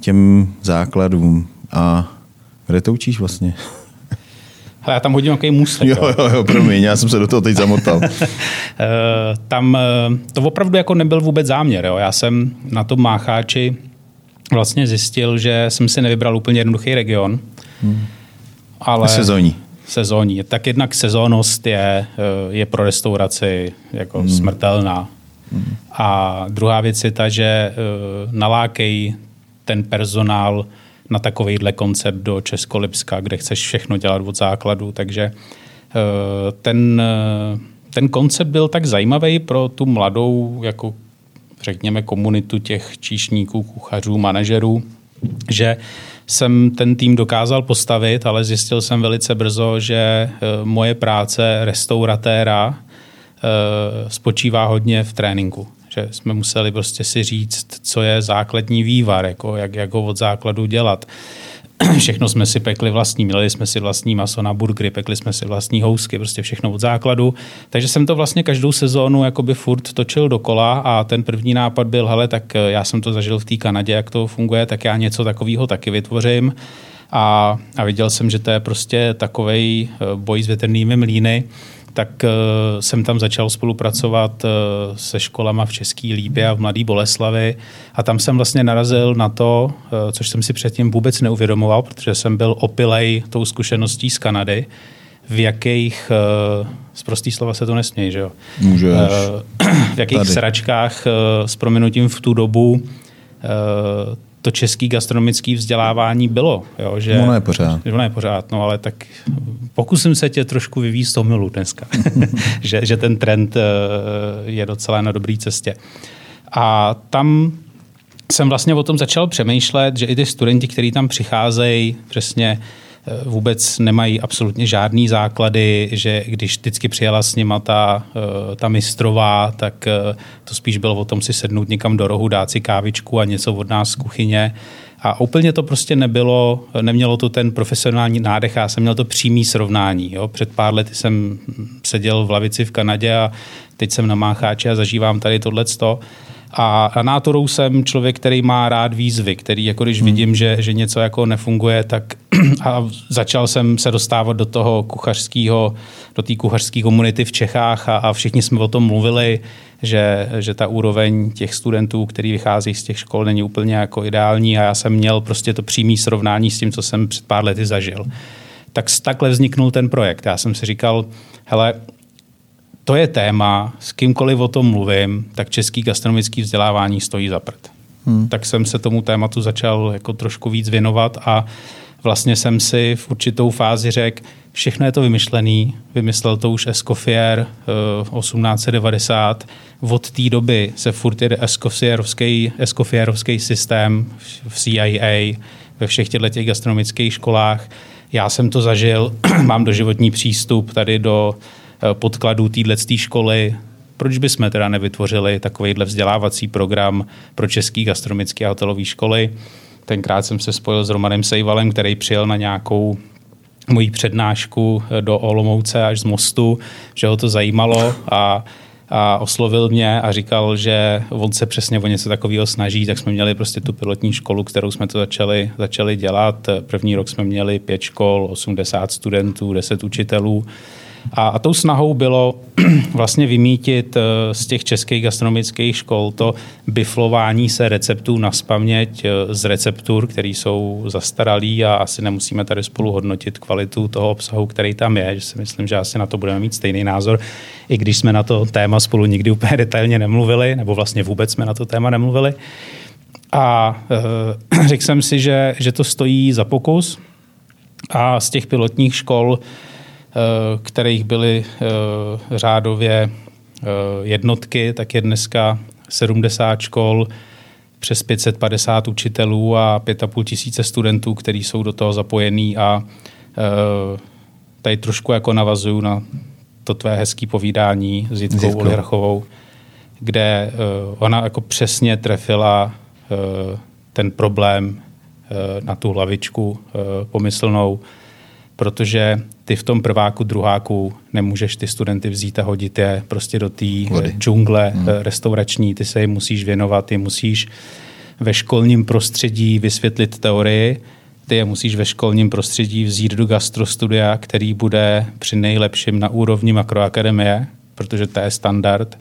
těm základům a kde to učíš vlastně? Hele, já tam hodím nějaký můstek. Jo, jo, jo, promiň, já jsem se do toho teď zamotal. tam to opravdu jako nebyl vůbec záměr. Jo. Já jsem na tom mácháči vlastně zjistil, že jsem si nevybral úplně jednoduchý region. Hmm ale... Sezónní. Sezónní. Tak jednak sezónnost je, eh, je pro restauraci jako hmm. smrtelná. Hmm. A druhá věc je ta, že eh, nalákej ten personál na takovýhle koncept do Českolipska, kde chceš všechno dělat od základu. Takže eh, ten, ten koncept byl tak zajímavý pro tu mladou, jako řekněme, komunitu těch číšníků, kuchařů, manažerů, že jsem ten tým dokázal postavit, ale zjistil jsem velice brzo, že eh, moje práce restauratéra eh, spočívá hodně v tréninku. Že jsme museli prostě si říct, co je základní vývar, jako jak, jak ho od základu dělat. všechno jsme si pekli vlastní, měli jsme si vlastní maso na burgery, pekli jsme si vlastní housky, prostě všechno od základu. Takže jsem to vlastně každou sezónu jakoby furt točil dokola a ten první nápad byl, hele, tak eh, já jsem to zažil v té Kanadě, jak to funguje, tak já něco takového taky vytvořím. A, a viděl jsem, že to je prostě takový eh, boj s větrnými mlíny. Tak jsem tam začal spolupracovat se školama v České Líbě a v Mladé Boleslavi a tam jsem vlastně narazil na to, což jsem si předtím vůbec neuvědomoval, protože jsem byl opilej tou zkušeností z Kanady, v jakých, z prostý slova se to nesmějí, že jo? Můžeš. V jakých Tady. sračkách s proměnutím v tu dobu to český gastronomický vzdělávání bylo. Jo, že, ono je pořád. Ono je pořád, no ale tak pokusím se tě trošku vyvíjet z toho milu dneska, že, že ten trend eh, je docela na dobré cestě. A tam jsem vlastně o tom začal přemýšlet, že i ty studenti, kteří tam přicházejí, přesně vůbec nemají absolutně žádný základy, že když vždycky přijela s nima ta, eh, ta mistrová, tak eh, to spíš bylo o tom si sednout někam do rohu, dát si kávičku a něco od nás z kuchyně. A úplně to prostě nebylo, nemělo to ten profesionální nádech, já jsem měl to přímý srovnání. Jo. Před pár lety jsem seděl v lavici v Kanadě a teď jsem na Mácháči a zažívám tady tohleto. A, nátorou jsem člověk, který má rád výzvy, který jako když hmm. vidím, že, že něco jako nefunguje, tak a začal jsem se dostávat do toho kuchařského, do té kuchařské komunity v Čechách a, a všichni jsme o tom mluvili, že, že ta úroveň těch studentů, který vychází z těch škol, není úplně jako ideální a já jsem měl prostě to přímé srovnání s tím, co jsem před pár lety zažil. Tak takhle vzniknul ten projekt. Já jsem si říkal, hele, to je téma, s kýmkoliv o tom mluvím, tak český gastronomický vzdělávání stojí za prd. Hmm. Tak jsem se tomu tématu začal jako trošku víc věnovat a vlastně jsem si v určitou fázi řekl, všechno je to vymyšlený, vymyslel to už Escoffier uh, 1890. Od té doby se furt jede Escoffierovský, Escoffierovský systém v CIA, ve všech těchto těch gastronomických školách. Já jsem to zažil, mám doživotní přístup tady do podkladů téhle školy, proč bychom teda nevytvořili takovýhle vzdělávací program pro český gastronomické a hotelové školy. Tenkrát jsem se spojil s Romanem Sejvalem, který přijel na nějakou moji přednášku eh, do Olomouce až z mostu, že ho to zajímalo a, a oslovil mě a říkal, že on se přesně o něco takového snaží, tak jsme měli prostě tu pilotní školu, kterou jsme to začali, začali dělat. První rok jsme měli pět škol, 80 studentů, 10 učitelů a, a tou snahou bylo vlastně vymítit eh, z těch českých gastronomických škol to biflování se receptů na spaměť eh, z receptur, které jsou zastaralý a asi nemusíme tady spolu hodnotit kvalitu toho obsahu, který tam je, že si myslím, že asi na to budeme mít stejný názor, i když jsme na to téma spolu nikdy úplně detailně nemluvili, nebo vlastně vůbec jsme na to téma nemluvili. A e, řekl jsem si, že, že to stojí za pokus a z těch pilotních škol kterých byly eh, řádově eh, jednotky, tak je dneska 70 škol, přes 550 učitelů a 5,5 tisíce studentů, kteří jsou do toho zapojení a tady trošku jako navazuju na to tvé hezké povídání s Jitkou Olihrachovou, kde ona jako přesně trefila ten problém na tu hlavičku pomyslnou, protože ty v tom prváku, druháku nemůžeš ty studenty vzít a hodit je prostě do té eh, džungle hmm. Eh, restaurační, ty se jim musíš věnovat, ty musíš ve školním prostředí vysvětlit teorii, ty je musíš ve školním prostředí vzít do gastrostudia, který bude při nejlepším na úrovni makroakademie, protože to je standard.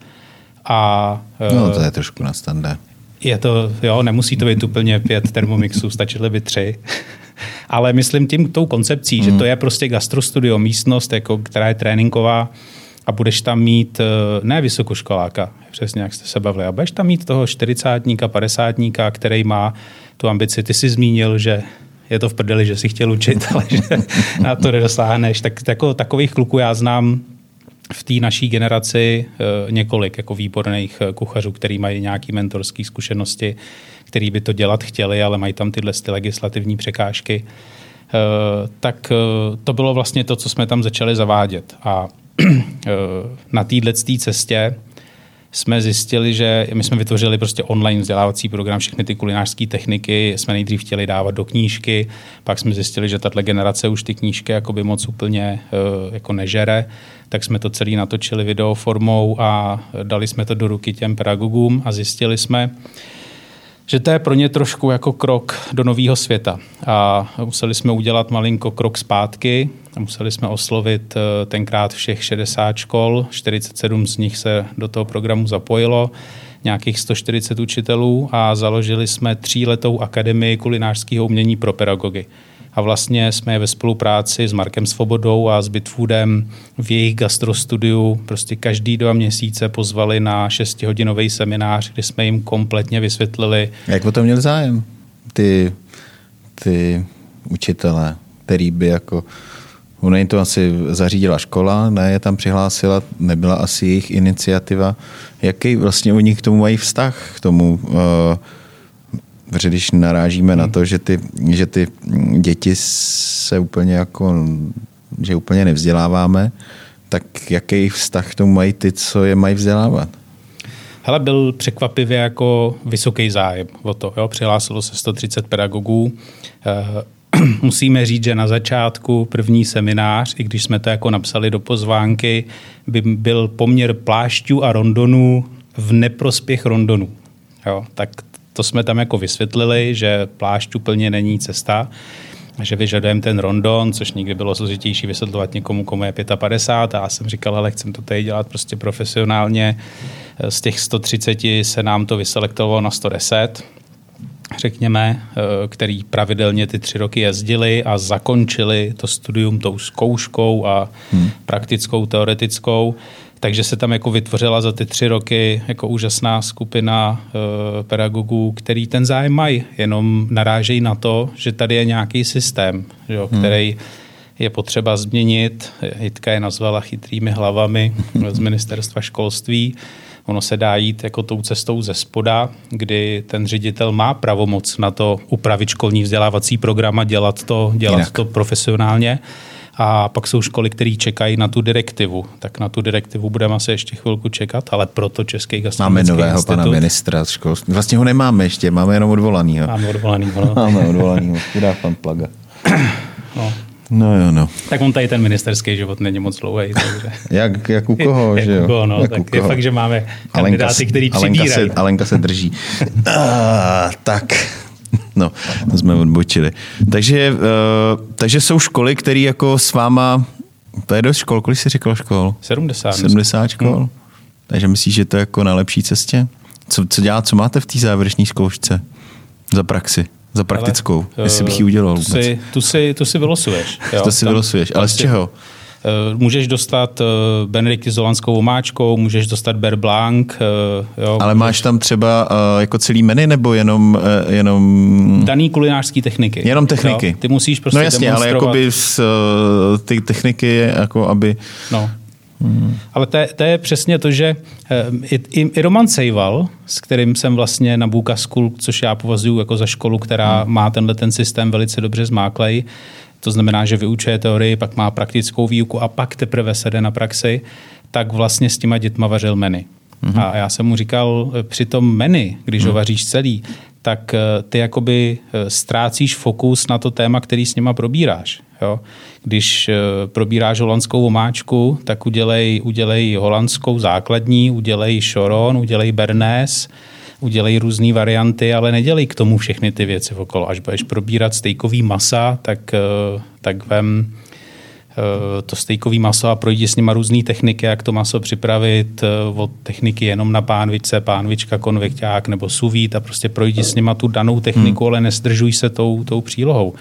A, no, to je trošku na standard. Je to, jo, nemusí to být úplně pět termomixů, stačily by tři. Ale myslím tím tou koncepcí, hmm. že to je prostě gastrostudio, místnost, jako, která je tréninková a budeš tam mít eh, ne vysokoškoláka, přesně jak jste se bavili, a budeš tam mít toho 40 50 který má tu ambici. Ty jsi zmínil, že je to v prdeli, že si chtěl učit, ale že na to nedosáhneš. Tak jako takových kluků já znám v té naší generaci eh, několik jako výborných eh, kuchařů, který mají nějaké mentorské zkušenosti, který by to dělat chtěli, ale mají tam tyhle ty legislativní překážky. Eh, tak to bylo vlastně to, co jsme tam začali zavádět. A na této cestě jsme zjistili, že my jsme vytvořili prostě online vzdělávací program, všechny ty kulinářské techniky jsme nejdřív chtěli dávat do knížky, pak jsme zjistili, že tato generace už ty knížky jakoby moc úplně jako nežere, tak jsme to celý natočili videoformou a dali jsme to do ruky těm pedagogům a zjistili jsme, že to je pro ně trošku jako krok do nového světa. A museli jsme udělat malinko krok zpátky. Museli jsme oslovit eh, tenkrát všech 60 škol, 47 z nich se do toho programu zapojilo, nějakých 140 učitelů. A založili jsme tříletou akademii kulinářského umění pro pedagogy a vlastně jsme je ve spolupráci s Markem Svobodou a s Bitfoodem v jejich gastrostudiu prostě každý dva měsíce pozvali na šestihodinový seminář, kdy jsme jim kompletně vysvětlili. Jak o to měl zájem? Ty, ty učitelé, který by jako Ona jim to asi zařídila škola, ne je tam přihlásila, nebyla asi jejich iniciativa. Jaký vlastně oni k tomu mají vztah, k tomu uh, Protože když narážíme hmm. na to, že ty, že ty děti se úplně jako, že úplně nevzděláváme, tak jaký vztah k tomu mají ty, co je mají vzdělávat? Hele, byl překvapivě jako vysoký zájem o to. Jo? Přihlásilo se 130 pedagogů. Eh, musíme říct, že na začátku první seminář, i když jsme to jako napsali do pozvánky, by byl poměr plášťů a rondonů v neprospěch rondonů. Jo? Tak to jsme tam jako vysvětlili, že plášť úplně není cesta, že vyžadujeme ten rondon, což nikdy bylo složitější vysvětlovat někomu, komu je 55. A já jsem říkal, ale chcem to tady dělat prostě profesionálně. Z těch 130 se nám to vyselektovalo na 110 řekněme, který pravidelně ty tři roky jezdili a zakončili to studium tou zkouškou a hmm. praktickou, teoretickou. Takže se tam jako vytvořila za ty tři roky jako úžasná skupina e, pedagogů, který ten zájem mají, jenom narážejí na to, že tady je nějaký systém, jo, hmm. který je potřeba změnit. Jitka je nazvala chytrými hlavami z ministerstva školství. Ono se dá jít jako tou cestou ze spoda, kdy ten ředitel má pravomoc na to upravit školní vzdělávací program a dělat to, dělat to profesionálně a pak jsou školy, které čekají na tu direktivu. Tak na tu direktivu budeme asi ještě chvilku čekat, ale proto Český gastronomický Máme nového institut, pana ministra školství. Vlastně ho nemáme ještě, máme jenom odvolanýho. Máme odvolanýho, no. máme odvolanýho, chudá pan Plaga. No. No jo, no. Tak on tady ten ministerský život není moc dlouhý. Takže... jak, jak u koho, jak že jo? U koho, no. jak tak je fakt, že máme kandidáty, který přibírají. Alenka se, Alenka se drží. uh, tak, No, to jsme odbočili. Takže, uh, takže jsou školy, které jako s váma, to je dost škol, kolik jsi říkal škol? 70. 70 škol? Hmm. Takže myslíš, že to je jako na lepší cestě? Co, co dělá, co máte v té závěrečné zkoušce za praxi? Za praktickou, ale, jestli bych ji udělal. Tu si, tu si, tu si vylosuješ. Jo? To si Tam, vylosuješ, ale z čeho? Eh, můžeš dostat eh, Benedikty s holandskou omáčkou, můžeš dostat Bear Blanc. Eh, jo, Ale můžeš... máš tam třeba jako celý menu nebo jenom... jenom... Daný kulinářský techniky. Jenom techniky. Jo? Ty musíš prostě No jasně, ale jakoby z, ty techniky, jako aby... No. Hmm. Ale to je, to je přesně to, že i, i, i Roman Sejval, s kterým jsem vlastně na Buka School, což já považuji jako za školu, která hmm. má tenhle ten systém velice dobře zmáklej, to znamená, že vyučuje teorii, pak má praktickou výuku a pak teprve se jde na praxi, tak vlastně s těma dětma vařil meny. Mm-hmm. A já jsem mu říkal, při tom menu, když mm. ho vaříš celý, tak eh, ty jakoby eh, ztrácíš fokus na to téma, který s nima probíráš. Jo? Když eh, probíráš holandskou omáčku, tak udělej, udělej holandskou základní, udělej šoron, udělej bernes, udělej různé varianty, ale nedělej k tomu všechny ty věci okolo. Až budeš probírat stejkový masa, tak, eh, tak vem eh, to stejkový maso a projdi s nima různé techniky, jak to maso připravit, eh, od techniky jenom na pánvičce, pánvička, konvekťák nebo suvít a prostě projdi s nima tu danou techniku, hmm. ale nezdržuj se tou, tou přílohou.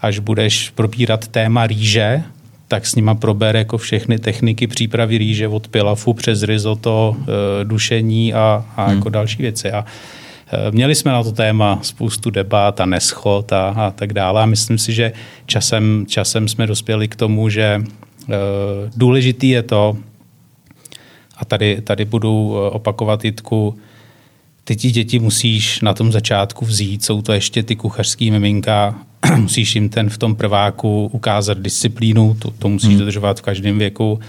Až budeš probírat téma rýže, tak s nima probere jako všechny techniky přípravy rýže od pilafu přes risotto, eh, dušení a, a hmm. jako další věci. A eh, Měli jsme na to téma spoustu debat a neschod a, a tak dále. A myslím si, že časem, časem jsme dospěli k tomu, že e, důležitý je to, a tady, tady budu opakovat Jitku, ty ti děti musíš na tom začátku vzít, jsou to ještě ty kuchařský miminka, musíš jim ten v tom prváku ukázat disciplínu, to, to musíš hmm. dodržovat v každém věku,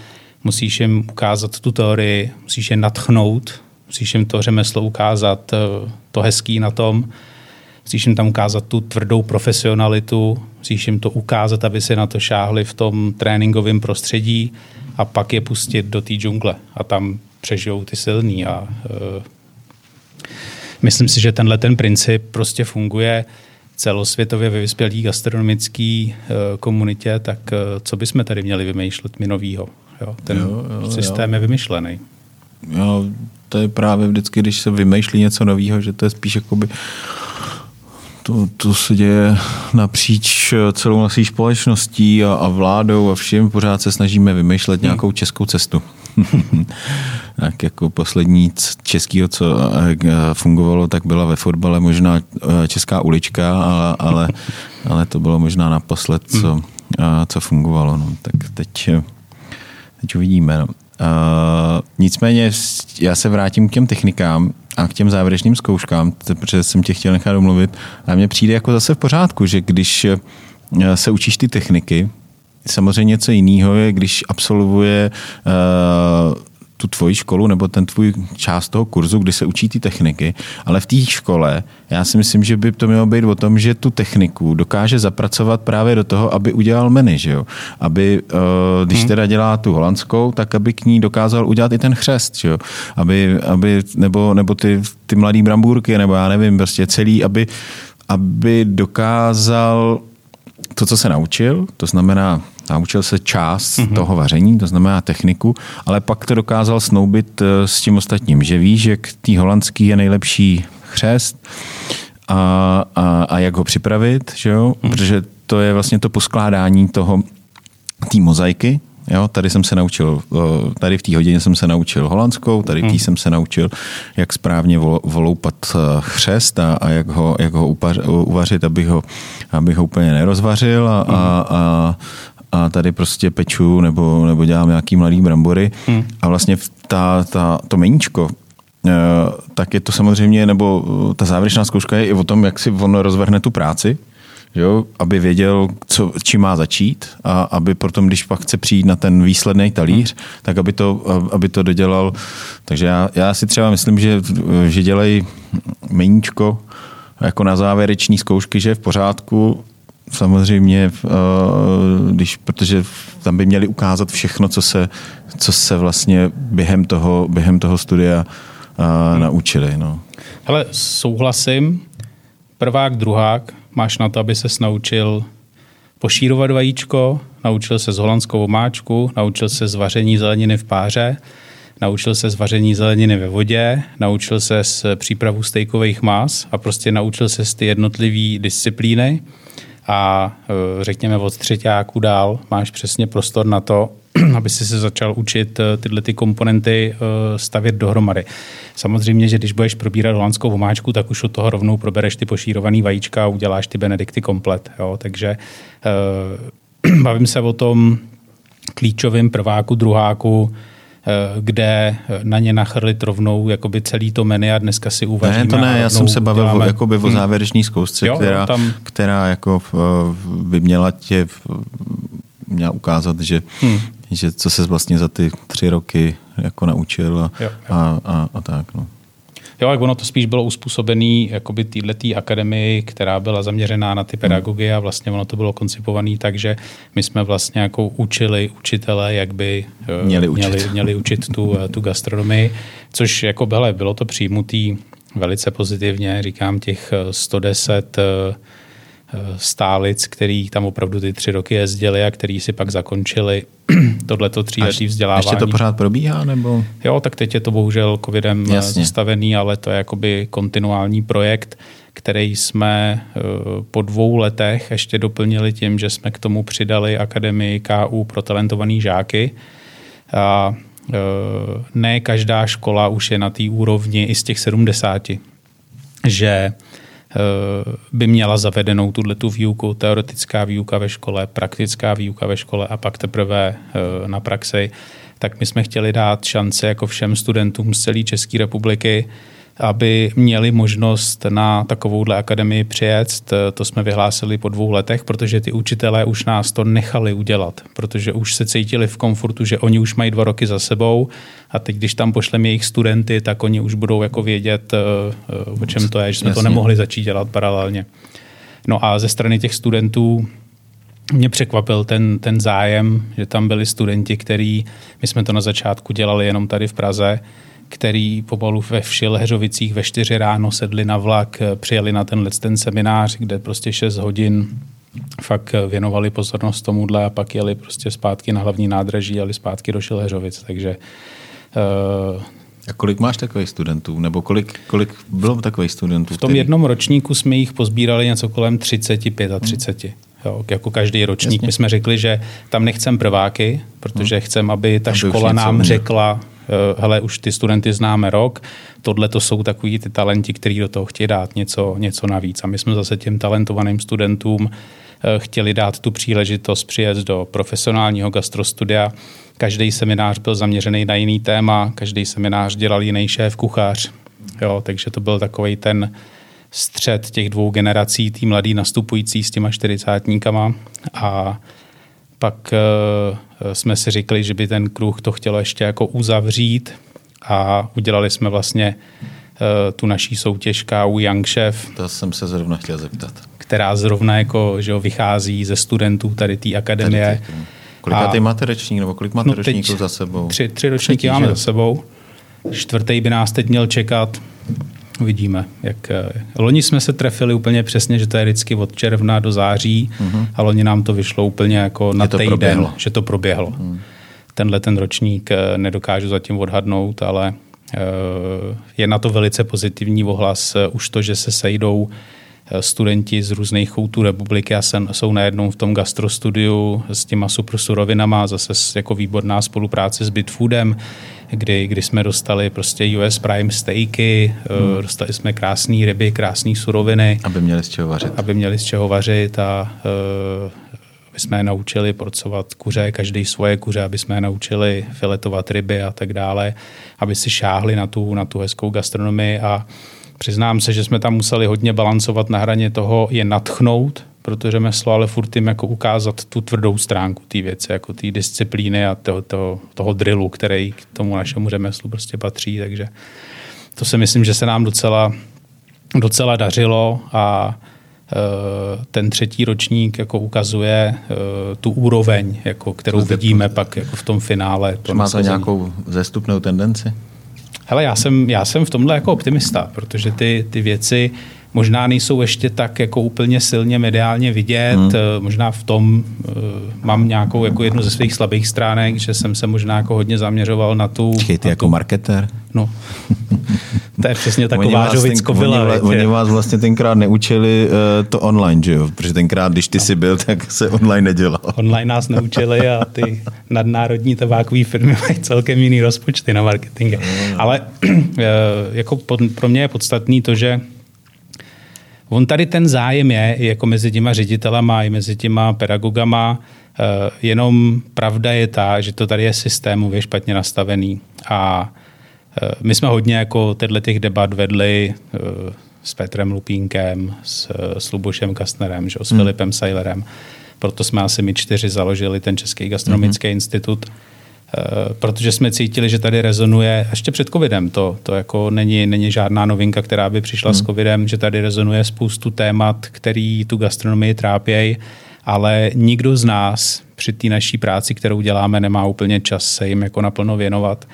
musíš jim ukázat tu teorii, musíš je natchnout, musíš jim to řemeslo ukázat, eh, to hezký na tom, musíš jim tam ukázat tu tvrdou profesionalitu, musíš jim to ukázat, aby se na to šáhli v tom tréninkovém prostředí a pak je pustit do té džungle a tam přežijou ty silný a uh, myslím si, že tenhle ten princip prostě funguje celosvětově ve vyspělé gastronomické komunitě, tak co bychom tady měli vymýšlet my novýho? Jo, ten jo, jo, systém jo. je vymyšlený. Jo, to je právě vždycky, když se vymýšlí něco nového, že to je spíš jakoby to, to se děje napříč celou naší společností a, a vládou a všem. Pořád se snažíme vymýšlet hmm. nějakou českou cestu. tak jako poslední českého, co fungovalo, tak byla ve fotbale možná e, česká ulička, ale, ale, ale to bylo možná naposled, co, hmm. co fungovalo. No. Tak teď, teď uvidíme. No. Uh, nicméně já se vrátím k těm technikám a k těm závěrečným zkouškám, protože jsem tě chtěl nechat domluvit. A mně přijde jako zase v pořádku, že když eh, se učíš ty techniky, samozřejmě něco jiného je, když absolvuje uh, tu tvoji školu nebo ten tvůj část toho kurzu, kdy se učí ty techniky, ale v té škole já si myslím, že by to mělo být o tom, že tu techniku dokáže zapracovat právě do toho, aby udělal menu, že jo? Aby, uh, když hmm. teda dělá tu holandskou, tak aby k ní dokázal udělat i ten chřest, že jo? Aby, aby, nebo, nebo ty, ty mladý brambůrky, nebo já nevím, prostě celý, aby, aby dokázal to, co se naučil, to znamená naučil se část mm-hmm. toho vaření, to znamená techniku, ale pak to dokázal snoubit eh, s tím ostatním, že ví, že k té holandský je nejlepší chřest a, a, a jak ho připravit, že jo? Mm-hmm. protože to je vlastně to poskládání toho té mozaiky, Jo, tady jsem se naučil, eh, tady v té hodině jsem se naučil holandskou, tady v té hmm. jsem se naučil, jak správně voloupat eh, chřest a, a jak ho, jak ho uvařit, abych ho, abych ho úplně nerozvařil a, hmm. a, a, a tady prostě peču nebo, nebo dělám nějaký mladý brambory hmm. a vlastně ta, ta, to meníčko, eh, tak je to samozřejmě, nebo ta závěrečná zkouška je i o tom, jak si on rozvrhne tu práci, jo, aby věděl, co, čím má začít a aby potom, když pak chce přijít na ten výsledný talíř, hmm. tak aby to, aby to dodělal. Takže já, já si třeba myslím, že, že dělají meníčko jako na závěreční zkoušky, že je v pořádku, samozřejmě, eh, když, protože tam by měli ukázat všechno, co se, co se vlastně během toho, během toho studia hmm. naučili. No. Hele, souhlasím. Prvák, druhák, máš na to, aby se naučil pošírovat vajíčko, naučil se z holandskou omáčku, naučil se z vaření zeleniny v páře, naučil se z vaření zeleniny ve vodě, naučil se z přípravu stejkových más a prostě naučil se z ty jednotlivé disciplíny a e, řekněme od třetíku dál máš přesně prostor na to, aby si se začal učit e, tyhle ty komponenty e, stavět dohromady. Samozřejmě, že když budeš probírat holandskou vomáčku, tak už od toho rovnou probereš ty pošírovaný vajíčka a uděláš ty benedikty komplet. Jo? Takže bavím se o tom klíčovém prváku, druháku, kde na ně nachrlit rovnou jakoby celý to menu a dneska si uvaříme. Ne, to ne, já jsem se bavil děláme... o, jakoby o hmm. závěrečné zkoušce, jo, která, tam... která jako by měla tě měla ukázat, že, hmm. že co se vlastně za ty tři roky jako naučil a, jo, jo. a, a, a tak. No. Jo, jak ono to spíš bylo uspůsobené jakoby týhletý akademii, která byla zaměřená na ty pedagogy a vlastně ono to bylo koncipované tak, že my jsme vlastně jako učili učitele, jak by eh, měli učit, měli, měli učit tu, eh, tu gastronomii, což jako bylo, bylo to přijmutý velice pozitivně, říkám těch 110 eh, stálic, který tam opravdu ty tři roky jezdili a který si pak zakončili tohleto tříletý vzdělávání. Ještě to pořád probíhá? nebo? Jo, tak teď je to bohužel covidem eh, Jasně. zastavený, ale to je jakoby kontinuální projekt, který jsme eh, po dvou letech ještě doplnili tím, že jsme k tomu přidali Akademii KU pro talentovaný žáky. A eh, ne každá škola už je na té úrovni i z těch 70, že by měla zavedenou tuhle tu výuku, teoretická výuka ve škole, praktická výuka ve škole a pak teprve eh, na praxi, tak my jsme chtěli dát šance jako všem studentům z celé České republiky, aby měli možnost na takovouhle akademii přijet. To jsme vyhlásili po dvou letech, protože ty učitelé už nás to nechali udělat, protože už se cítili v komfortu, že oni už mají dva roky za sebou a teď, když tam pošleme jejich studenty, tak oni už budou jako vědět, eh, eh, o čem to je, že jsme Jasně. to nemohli začít dělat paralelně. No a ze strany těch studentů mě překvapil ten, ten zájem, že tam byli studenti, který, my jsme to na začátku dělali jenom tady v Praze, který pomalu ve vši Leheřovicích ve čtyři ráno sedli na vlak, přijeli na tenhle ten seminář, kde prostě 6 hodin fakt věnovali pozornost tomuhle a pak jeli prostě zpátky na hlavní nádraží, jeli zpátky do Šileřovic, takže uh, a kolik máš takových studentů? Nebo kolik, kolik bylo takových studentů? V tom který... jednom ročníku jsme jich pozbírali něco kolem 35 a 30. Hmm. Jo, jako každý ročník. Jasně. My jsme řekli, že tam nechcem prváky, protože hmm. chcem, aby ta aby škola nám mě. řekla, eh, hele, už ty studenty známe rok, tohle to jsou takový ty talenti, kteří do toho chtějí dát něco, něco navíc. A my jsme zase těm talentovaným studentům eh, chtěli dát tu příležitost přijet do profesionálního gastrostudia. Každý seminář byl zaměřený na jiný téma, každý seminář dělal jiný šéf kuchař. Jo, takže to byl takový ten střed těch dvou generací, tý mladý nastupující s těma čtyřicátníkama a pak uh, jsme si říkali, že by ten kruh to chtělo ještě jako uzavřít a udělali jsme vlastně uh, tu naší soutěž KU Young Chef. To jsem se zrovna chtěl zeptat. Která zrovna jako, že jo, vychází ze studentů tady té akademie. Tady Kolik máte ročník, nebo kolik máte no ročníků za sebou? Tři, tři ročníky máme za sebou. Čtvrtý by nás teď měl čekat. Uvidíme. Jak, eh, loni jsme se trefili úplně přesně, že to je vždycky od června do září uh-huh. a loni nám to vyšlo úplně jako na to týden, proběhlo. že to proběhlo. Uh-huh. Tenhle ten ročník eh, nedokážu zatím odhadnout, ale eh, je na to velice pozitivní ohlas. Už to, že se sejdou studenti z různých choutů republiky a jsou najednou v tom gastrostudiu s těma super surovinama, zase jako výborná spolupráce s Bitfoodem, kdy, kdy jsme dostali prostě US Prime steaky, hmm. Eh, dostali jsme krásné ryby, krásné suroviny. Aby měli z čeho vařit. Aby měli z čeho vařit a aby jsme je naučili porcovat kuře, každý svoje kuře, aby jsme je naučili filetovat ryby a tak dále, aby si šáhli na tu, na tu hezkou gastronomii a Přiznám se, že jsme tam museli hodně balancovat na hraně toho je natchnout, protože řemeslo, ale furt jim jako ukázat tu tvrdou stránku té věci, jako té disciplíny a toho, toho, toho drillu, který k tomu našemu řemeslu prostě patří, takže to si myslím, že se nám docela, docela dařilo a e, ten třetí ročník jako ukazuje e, tu úroveň, jako, kterou vidíme pak jako v tom finále. Má to nějakou zestupnou tendenci? Hele, já jsem, já jsem v tomhle jako optimista, protože ty, ty věci možná nejsou ještě tak jako úplně silně mediálně vidět. Hmm. Eh, možná v tom uh, mám nějakou jako jednu ze svých slabých stránek, že jsem se možná jako hodně zaměřoval na tu... Počkej, ty na jako tu, marketer? No. To je přesně taková žovickovila. Oni, oni vás vlastně tenkrát neučili uh, to online, že jo? Protože tenkrát, když ty no. jsi byl, tak se online nedělal. Online nás neučili a ty nadnárodní tabákové firmy mají celkem jiný rozpočty na marketing. No. Ale uh, jako pod, pro mě je podstatný to, že On tady ten zájem je jako mezi těma ředitelama i mezi těma pedagogama, uh, jenom pravda je ta, že to tady je systémově špatně nastavený a Eh, my jsme hodně jako tyhle těch debat vedli eh, s Petrem Lupínkem, s, s Lubošem Kastnerem, že, s hmm. Filipem Seilerem. Proto jsme asi my čtyři založili ten Český gastronomický hmm. institut, eh, protože jsme cítili, že tady rezonuje, ještě před covidem, to, to jako není, není žádná novinka, která by přišla hmm. s covidem, že tady rezonuje spoustu témat, který tu gastronomii trápějí, ale nikdo z nás při té naší práci, kterou děláme, nemá úplně čas se jim jako naplno věnovat.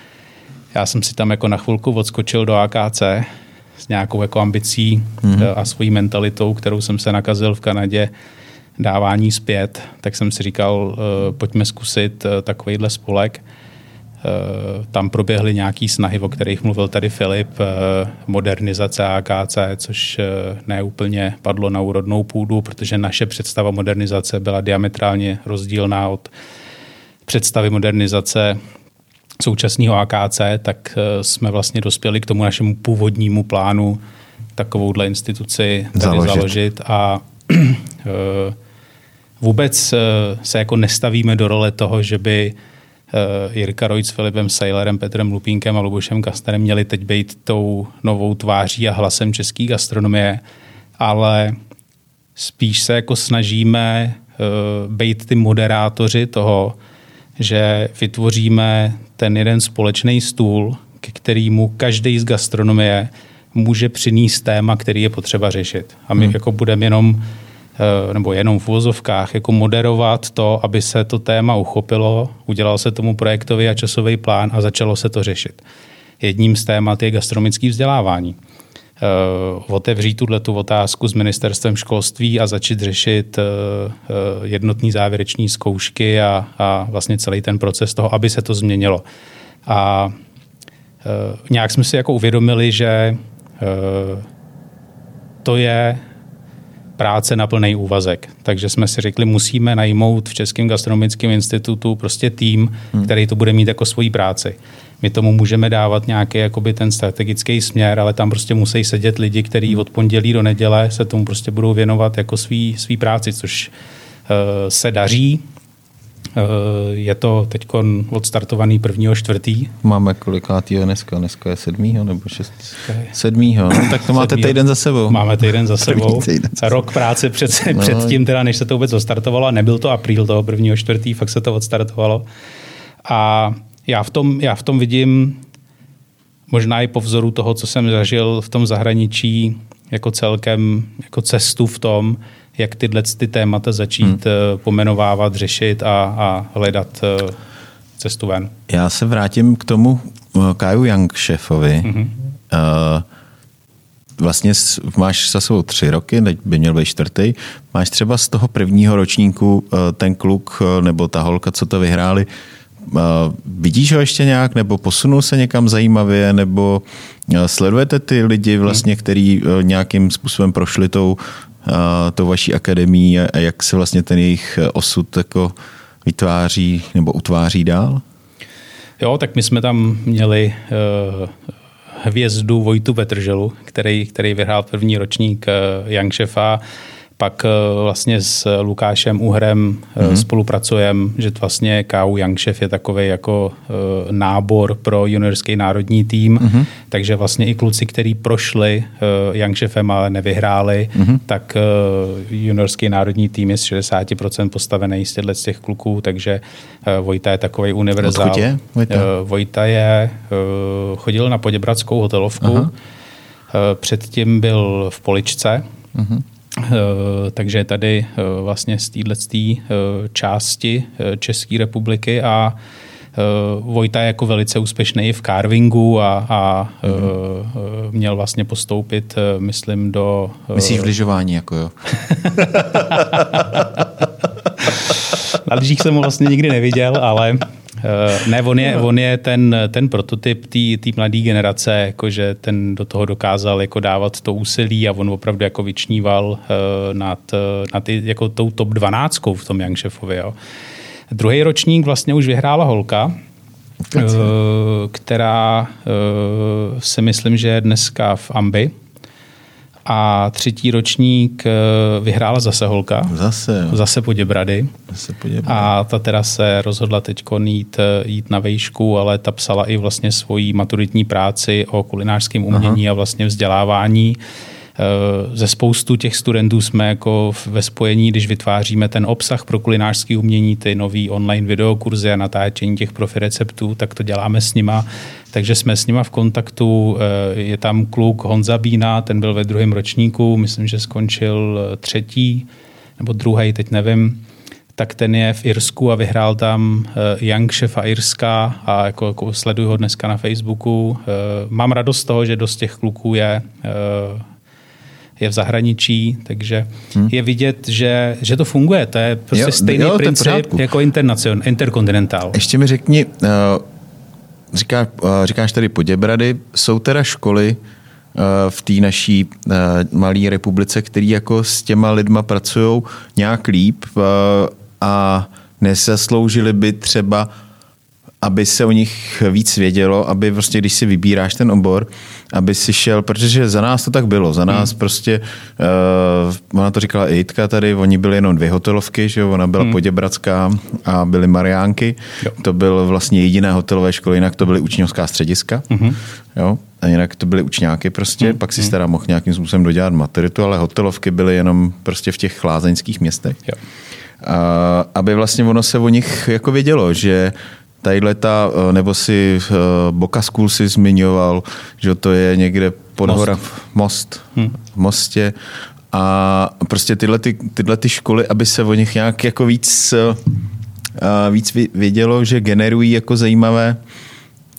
Já jsem si tam jako na chvilku odskočil do AKC s nějakou jako ambicí mm-hmm. a svojí mentalitou, kterou jsem se nakazil v Kanadě, dávání zpět, tak jsem si říkal, eh, pojďme zkusit eh, takovýhle spolek. Tam proběhly nějaké snahy, o kterých mluvil tady Filip, modernizace AKC, což neúplně padlo na úrodnou půdu, protože naše představa modernizace byla diametrálně rozdílná od představy modernizace současného AKC, tak eh, jsme vlastně dospěli k tomu našemu původnímu plánu takovouhle instituci tady založit, založit a eh, vůbec eh, se jako nestavíme do role toho, že by Jirka Rojc s Filipem Seilerem, Petrem Lupínkem a Lubošem Kasterem měli teď být tou novou tváří a hlasem české gastronomie, ale spíš se jako snažíme být ty moderátoři toho, že vytvoříme ten jeden společný stůl, ke kterému každý z gastronomie může přinést téma, který je potřeba řešit. A my hmm. jako budeme jenom eh, nebo jenom v uvozovkách, jako moderovat to, aby se to téma uchopilo, udělal se tomu projektový a časový plán a začalo se to řešit. jedním z témat je gastronomické vzdělávání. Uh, otevřít tuhle tu otázku s ministerstvem školství a začít řešit uh, jednotný závěreční zkoušky a, a vlastně celý ten proces toho, aby se to změnilo. A nějak jsme si jako uvědomili, že to je práce na plný úvazek. Takže jsme si řekli, musíme najmout v Českém gastronomickém institutu prostě tým, hmm. který to bude mít jako svoji práci. My tomu můžeme dávat nějaký jakoby ten strategický směr, ale tam prostě musí sedět lidi, kteří od pondělí do neděle se tomu prostě budou věnovat jako svý, svý práci, což uh, se daří. Uh, je to teď odstartovaný prvního čtvrtý. Máme kolikátýho dneska? Dneska je sedmýho nebo šest? Sedmýho. No, tak to máte sedmýho. týden za sebou. Máme týden za sebou. Týden. Rok práce před, no. před tím, teda, než se to vůbec odstartovalo. Nebyl to apríl toho prvního čtvrtý, fakt se to odstartovalo. A já v tom, já v tom vidím možná i po vzoru toho, co jsem zažil v tom zahraničí, jako celkem jako cestu v tom, jak tyhle ty témata začít hmm. Eh, pomenovávat, řešit a, a hledat eh, cestu ven. Já se vrátím k tomu eh, Kaju Young šéfovi. Mm-hmm. Vlastně máš za sebou tři roky, teď by měl být čtvrtý. Máš třeba z toho prvního ročníku ten kluk nebo ta holka, co to vyhráli, Vidíš ho ještě nějak, nebo posunul se někam zajímavě, nebo sledujete ty lidi vlastně, hmm. který nějakým způsobem prošli tou, tou vaší akademii a jak se vlastně ten jejich osud jako vytváří nebo utváří dál? Jo, tak my jsme tam měli uh, hvězdu Vojtu Petrželu, který, který vyhrál první ročník uh, Young Chefa pak eh, vlastně s Lukášem Uhrem mm-hmm. spolupracujeme, že vlastně KU Young Chef je takový jako eh, nábor pro juniorský národní tým, mm-hmm. takže vlastně i kluci, kteří prošli Young Chefem, ale nevyhráli, mm-hmm. tak juniorský národní tým je z 60% postavený z těchto z těch kluků, takže Vojta je takový univerzál. Odkud je Vojta? Vojta je, chodil na Poděbradskou hotelovku, Aha. předtím byl v Poličce, mm-hmm Eh, takže tady eh, vlastně z této eh, části České republiky a Vojta je jako velice úspěšný v carvingu a, a mm-hmm. měl vlastně postoupit, myslím, do... Myslíš v lyžování, jako jo? Na lyžích jsem ho vlastně nikdy neviděl, ale ne, on je, on je ten, ten prototyp té mladé generace, jakože ten do toho dokázal jako dávat to úsilí a on opravdu jako vyčníval uh, nad, nad jako tou top 12 v tom Young Chefovi. Jo. Druhý ročník vlastně už vyhrála holka, která si myslím, že je dneska v Ambi, a třetí ročník eh, vyhrála zase holka. Zase, jo. Zase Poděbrady. Zase Poděbrady. A ta teda se rozhodla teď jít, eh, jít na vejšku, ale ta psala i vlastně svoji maturitní práci o kulinářském umění Aha. a vlastně vzdělávání. Eh, ze spoustu těch studentů jsme jako ve spojení, když vytváříme ten obsah pro kulinářské umění, ty nový online videokurzy a natáčení těch profi receptů, tak to děláme s nima. Takže jsme s nima v kontaktu. Eh, je tam kluk Honza Bína, ten byl ve druhém ročníku, myslím, že skončil eh, třetí nebo druhý, teď nevím tak ten je v Irsku a vyhrál tam Young Chefa Irska a jako, jako sleduju ho dneska na Facebooku. Mám radost z toho, že dost těch kluků je je v zahraničí, takže hmm. je vidět, že, že to funguje. To je prostě jo, stejný jo, princip jako interkontinentál. Ještě mi řekni, uh, říká, uh, říkáš tady Poděbrady, jsou teda školy uh, v té naší malé republice, které jako s těma lidma pracují nějak líp a nesasloužili by třeba aby se o nich víc vědělo, aby prostě, když si vybíráš ten obor, aby si šel, protože za nás to tak bylo, za nás hmm. prostě, uh, ona to říkala i Jitka tady, oni byli jenom dvě hotelovky, že jo, ona byla hmm. Poděbradská a byly Mariánky, jo. to byl vlastně jediné hotelové školy, jinak to byly učňovská střediska, hmm. jo, a jinak to byly učňáky prostě, hmm. pak si hmm. teda mohl nějakým způsobem dodělat maturitu, ale hotelovky byly jenom prostě v těch chlázeňských městech. Jo. A, aby vlastně ono se o nich jako vědělo, že tadyhle ta, eh, nebo si uh, Boka School si zmiňoval, že to je někde pod most. hora, most, hmm. v mostě a prostě tyhle, ty, tyhle ty školy, aby se o nich nějak jako víc, uh, víc vědělo, že generují jako zajímavé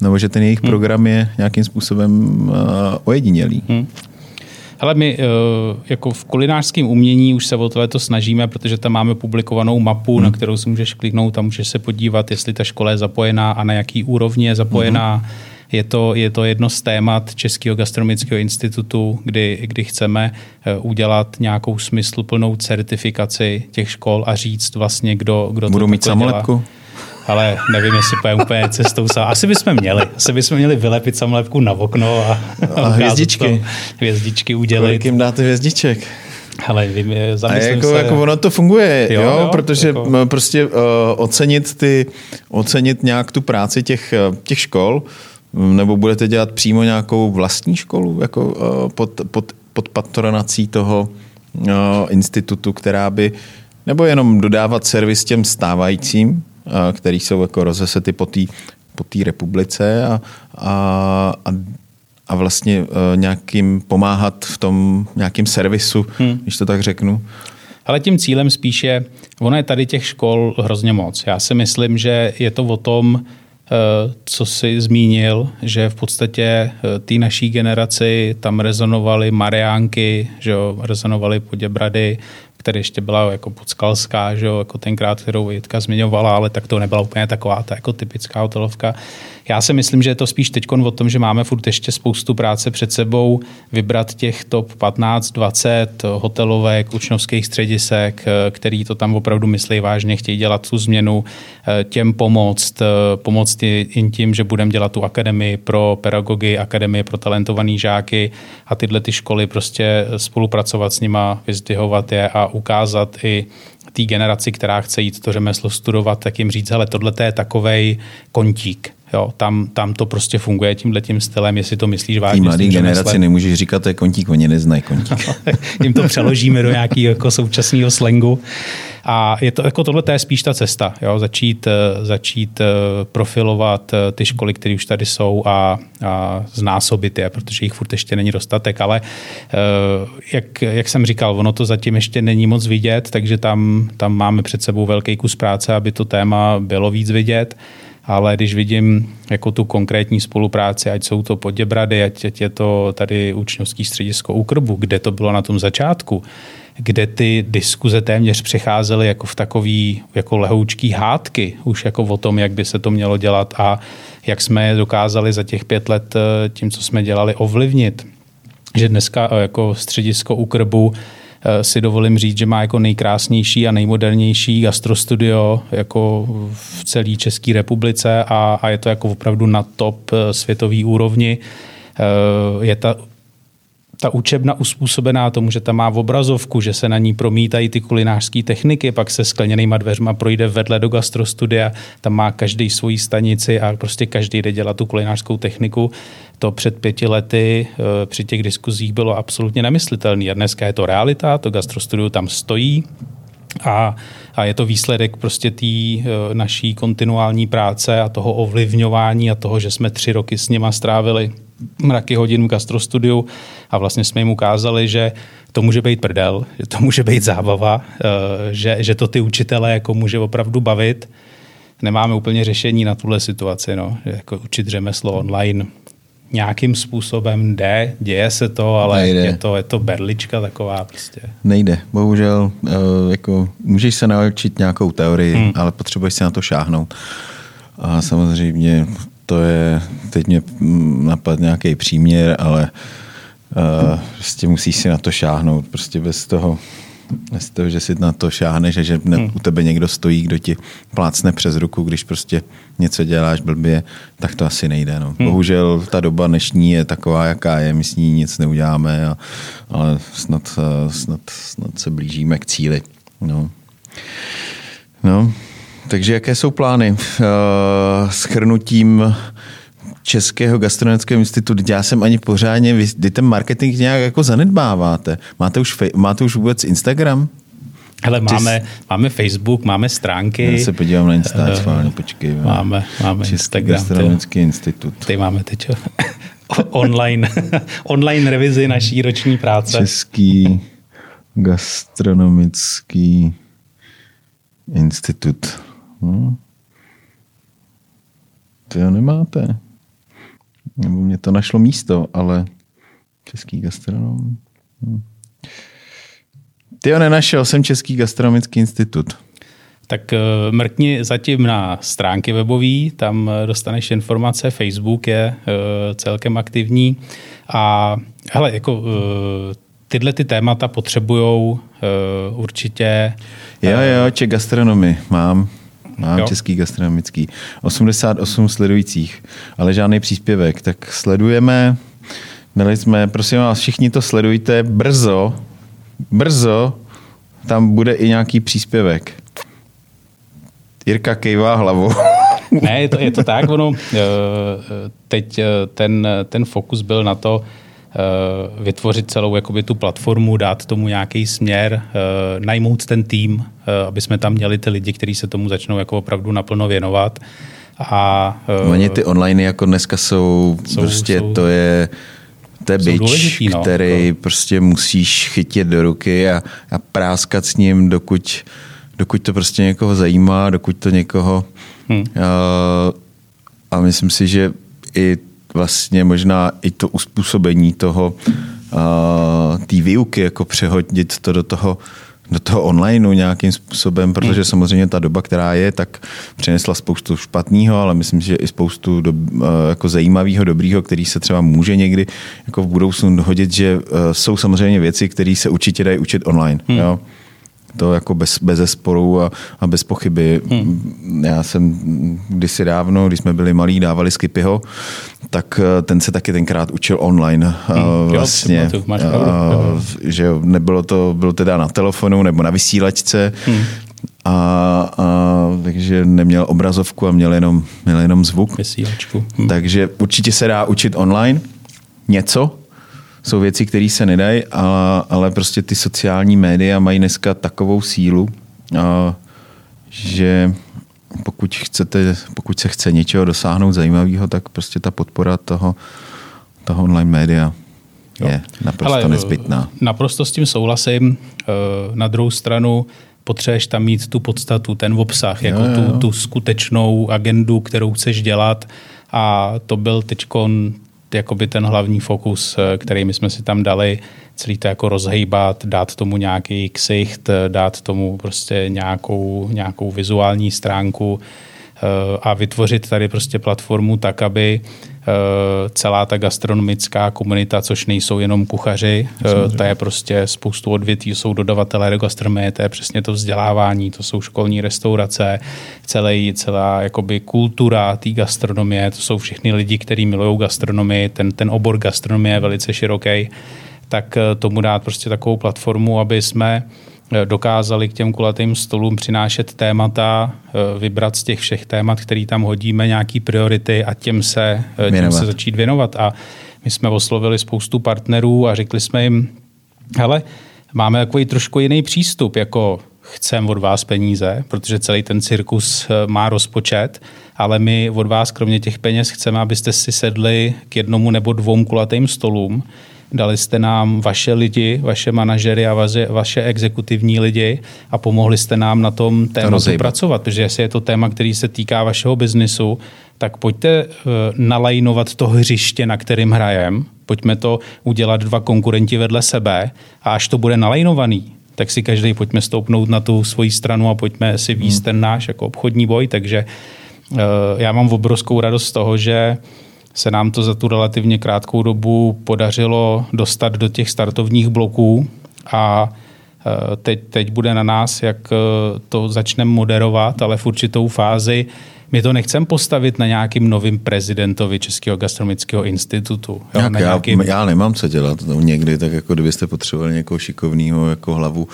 nebo že ten jejich hmm. program je nějakým způsobem uh, ojedinělý. Hmm. Ale my jako v kulinářském umění už se o to snažíme, protože tam máme publikovanou mapu, hmm. na kterou si můžeš kliknout a můžeš se podívat, jestli ta škola je zapojená a na jaký úrovni je zapojená. Hmm je to, je to jedno z témat Českého gastronomického institutu, kdy, kdy chceme eh, udělat nějakou smysluplnou certifikaci těch škol a říct vlastně, kdo, kdo Budou to mít samolepku? Ale nevím, jestli pojďme úplně cestou. Asi bychom měli. Asi bychom měli vylepit samolepku na okno a, a hvězdičky. hvězdičky udělit. Kolik jim dáte hvězdiček? Ale vím, a jako, se... jako ono to funguje, jo, jo, jo protože jako... prostě uh, ocenit ty, ocenit nějak tu práci těch, těch škol, nebo budete dělat přímo nějakou vlastní školu jako uh, pod, pod, pod patronací toho uh, institutu, která by, nebo jenom dodávat servis těm stávajícím, který jsou jako rozesety po té po republice a, a, a a vlastně uh, nějakým pomáhat v tom nějakým servisu, hmm. když to tak řeknu. Ale tím cílem spíše, ono je tady těch škol hrozně moc. Já si myslím, že je to o tom, Eh, co si zmínil, že v podstatě eh, té naší generaci tam rezonovaly Mariánky, že jo, rezonovaly Poděbrady, které ještě byla jako podskalská, že jo, jako tenkrát, kterou Jitka zmiňovala, ale tak to nebyla úplně taková ta jako typická hotelovka. Já si myslím, že je to spíš teď o tom, že máme furt ještě spoustu práce před sebou, vybrat těch top 15, 20 hotelovek, učňovských středisek, který to tam opravdu myslí vážně, chtějí dělat tu změnu, těm pomoct, pomoct jim tím, že budeme dělat tu akademii pro pedagogy, akademii pro talentovaný žáky a tyhle ty školy prostě spolupracovat s nima, vyzdvihovat je a ukázat i té generaci, která chce jít to řemeslo studovat, tak jim říct, hele, tohle je takovej kontík. Jo, tam, tam to prostě funguje tímhle tím stylem, jestli to myslíš vážně. Tý mladý generaci řemeslem. nemůžeš říkat, to je kontík, oni neznají kontík. jim to přeložíme do nějakého jako současného slangu. A je to, jako tohle je spíš ta cesta, jo? Začít, eh, začít eh, profilovat eh, ty školy, které už tady jsou a, a znásobit je, protože jich furt ještě není dostatek, ale jak, jak jsem říkal, ono to zatím ještě není moc vidět, takže tam, tam máme před sebou velký kus práce, aby to téma bylo víc vidět ale když vidím jako tu konkrétní spolupráci, ať jsou to Poděbrady, ať, ať je to tady učňovský středisko u Krbu, kde to bylo na tom začátku, kde ty diskuze téměř přecházely jako v takový jako lehoučký hádky, už jako o tom, jak by se to mělo dělat a jak jsme je dokázali za těch pět let eh, tím, co jsme dělali, ovlivnit. Že dneska eh, jako středisko u Krbu si dovolím říct, že má jako nejkrásnější a nejmodernější gastrostudio jako v celé České republice a, a je to jako opravdu na top světový úrovni. Je ta ta učebna uspůsobená tomu, že tam má obrazovku, že se na ní promítají ty kulinářské techniky, pak se skleněnýma dveřma projde vedle do gastrostudia, tam má každý svoji stanici a prostě každý jde dělat tu kulinářskou techniku. To před pěti lety eh, při těch diskuzích bylo absolutně nemyslitelné. A dneska je to realita, to gastrostudio tam stojí, a, a je to výsledek prostě té e, naší kontinuální práce a toho ovlivňování a toho, že jsme tři roky s nima strávili mraky hodin v gastrostudiu a vlastně jsme jim ukázali, že to může být prdel, že to může být zábava, e, že, že to ty učitele jako může opravdu bavit. Nemáme úplně řešení na tuhle situaci, no. jako učit řemeslo online nějakým způsobem jde, děje se to, ale Nejde. je to, je to berlička taková prostě. Nejde, bohužel, uh, jako můžeš se naučit nějakou teorii, hmm. ale potřebuješ si na to šáhnout. A samozřejmě to je, teď mě napadl nějaký příměr, ale uh, prostě musíš si na to šáhnout, prostě bez toho z toho, že si na to šáhneš a že hmm. u tebe někdo stojí, kdo ti plácne přes ruku, když prostě něco děláš blbě, tak to asi nejde. No. Hmm. Bohužel ta doba dnešní je taková, jaká je, my s ní nic neuděláme, a, ale snad, snad, snad se blížíme k cíli. No. No, takže jaké jsou plány? Uh, schrnutím Českého gastronomického institutu, já jsem ani pořádně, vy ten marketing nějak jako zanedbáváte. Máte už, máte už vůbec Instagram? Hele, máme, máme Facebook, máme stránky. Já se podívám na Instagram, uh, počkej. Máme, máme Český Instagram. gastronomický institut. Tady máme teď online, online revizi naší roční práce. Český gastronomický institut. Hm? To jo nemáte. Nebo mě to našlo místo, ale český gastronom. Hm. Ty ho nenašel, jsem Český gastronomický institut. Tak eh, mrkni zatím na stránky webové, tam eh, dostaneš informace, Facebook je eh, celkem aktivní a hele, jako tyhle ty témata potřebují určitě... Jo, jo, Ček gastronomy mám. Mám jo. český gastronomický. 88 sledujících, ale žádný příspěvek. Tak sledujeme, dali jsme, prosím vás, všichni to sledujte, brzo, brzo, tam bude i nějaký příspěvek. Jirka kejvá hlavou. ne, je to, je to tak, ono, eh, teď eh, ten, ten fokus byl na to, eh, vytvořit celou jakoby, tu platformu, dát tomu nějaký směr, najmout ten tým, aby jsme tam měli ty lidi, kteří se tomu začnou jako opravdu naplno věnovat. A, Oni ty online jako dneska jsou, jsou prostě jsou, to je to je bič, no, který to... prostě musíš chytit do ruky a, a práskat s ním, dokud dokud to prostě někoho zajímá, dokud to někoho... Hmm. A, a myslím si, že i vlastně možná i to uspůsobení toho té výuky, jako přehodit to do toho, do toho onlineu nějakým způsobem, protože hmm. samozřejmě ta doba, která je, tak přinesla spoustu špatného, ale myslím si, že i spoustu do, jako zajímavého, dobrýho, který se třeba může někdy jako v budoucnu dohodit, že jsou samozřejmě věci, které se určitě dají učit online. Hmm. Jo? to jako bez, bez zesporu a, a bez pochyby. Hmm. Já jsem kdysi dávno, když jsme byli malí, dávali Skipyho, tak eh, ten se taky tenkrát učil online. Hmm. Vlastně, jo, máš uh, že nebylo to, bylo teda na telefonu nebo na vysílačce, hmm. A, a, takže neměl obrazovku a měl jenom, měl jenom zvuk. Vysílačku. Hmm. Takže určitě se dá učit online něco, jsou věci, které se nedají, ale, ale prostě ty sociální média mají dneska takovou sílu, a, že pokud, chcete, pokud se chce něčeho dosáhnout zajímavého, tak prostě ta podpora toho, toho online média je jo. naprosto Ale, nezbytná. Naprosto s tím souhlasím. E, na druhou stranu potřebuješ tam mít tu podstatu, ten obsah, jako jo, jo. Tu, tu skutečnou agendu, kterou chceš dělat. A to byl teď jakoby ten hlavní fokus, eh, který my jsme si tam dali, celý to jako rozhejbat, dát tomu nějaký ksicht, eh, dát tomu prostě nějakou, nějakou vizuální stránku eh, a vytvořit tady prostě platformu tak, aby celá ta gastronomická komunita, což nejsou jenom kuchaři, eh, to je prostě spoustu odvětví, jsou dodavatelé do gastronomie, to je přesně to vzdělávání, to jsou školní restaurace, celý, celá jakoby kultura té gastronomie, to jsou všichni lidi, kteří milují gastronomii, ten, ten obor gastronomie je velice široký, tak eh, tomu dát prostě takovou platformu, aby jsme Eh, dokázali k těm kulatým stolům přinášet témata, eh, vybrat z těch všech témat, který tam hodíme, nějaký priority a těm se, eh, těm se začít věnovat. A my jsme oslovili spoustu partnerů a řekli jsme jim, hele, máme takový trošku jiný přístup, jako chcem od vás peníze, protože celý ten cirkus má rozpočet, ale my od vás kromě těch peněz chceme, abyste si sedli k jednomu nebo dvou kulatým stolům, dali jste nám vaše lidi, vaše manažery a vaše, vaše exekutivní lidi a pomohli jste nám na tom tématu to pracovat, protože jestli je to téma, který se týká vašeho biznisu, tak pojďte uh, nalajnovat to hřiště, na kterým hrajem, pojďme to udělat dva konkurenti vedle sebe a až to bude nalajnovaný, tak si každý pojďme stoupnout na tu svoji stranu a pojďme si výst hmm. ten náš jako obchodní boj, takže uh, já mám obrovskou radost z toho, že se nám to za tu relativně krátkou dobu podařilo dostat do těch startovních bloků a e, teď, teď bude na nás, jak e, to začneme moderovat, ale v určitou fázi my to nechceme postavit na nějakým novým prezidentovi Českého gastronomického institutu. Jo, Jak na já, nějakým... já nemám co dělat no, někdy, tak jako kdybyste potřebovali někoho šikovného jako hlavu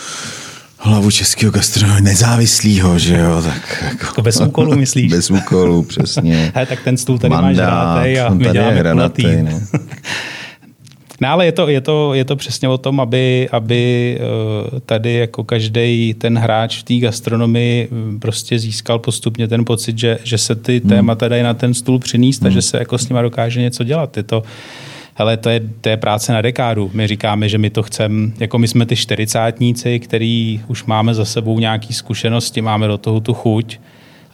hlavu českého gastronomie nezávislého, že jo, tak jako... To bez úkolů myslíš? Bez úkolů, přesně. He, tak ten stůl tady Mandát, máš hranatej a my děláme hranatý, no. No ale je to, je, to, je to přesně o tom, aby, aby eh, tady jako každý ten hráč v té gastronomii hm, prostě získal postupně ten pocit, že, že se ty hmm. témata dají na ten stůl přinést hmm. a že se jako s nima dokáže něco dělat. Je to, hele, to je, to je práce na dekádu. My říkáme, že my to chceme, jako my jsme ty čtyřicátníci, který už máme za sebou nějaké zkušenosti, máme do toho tu chuť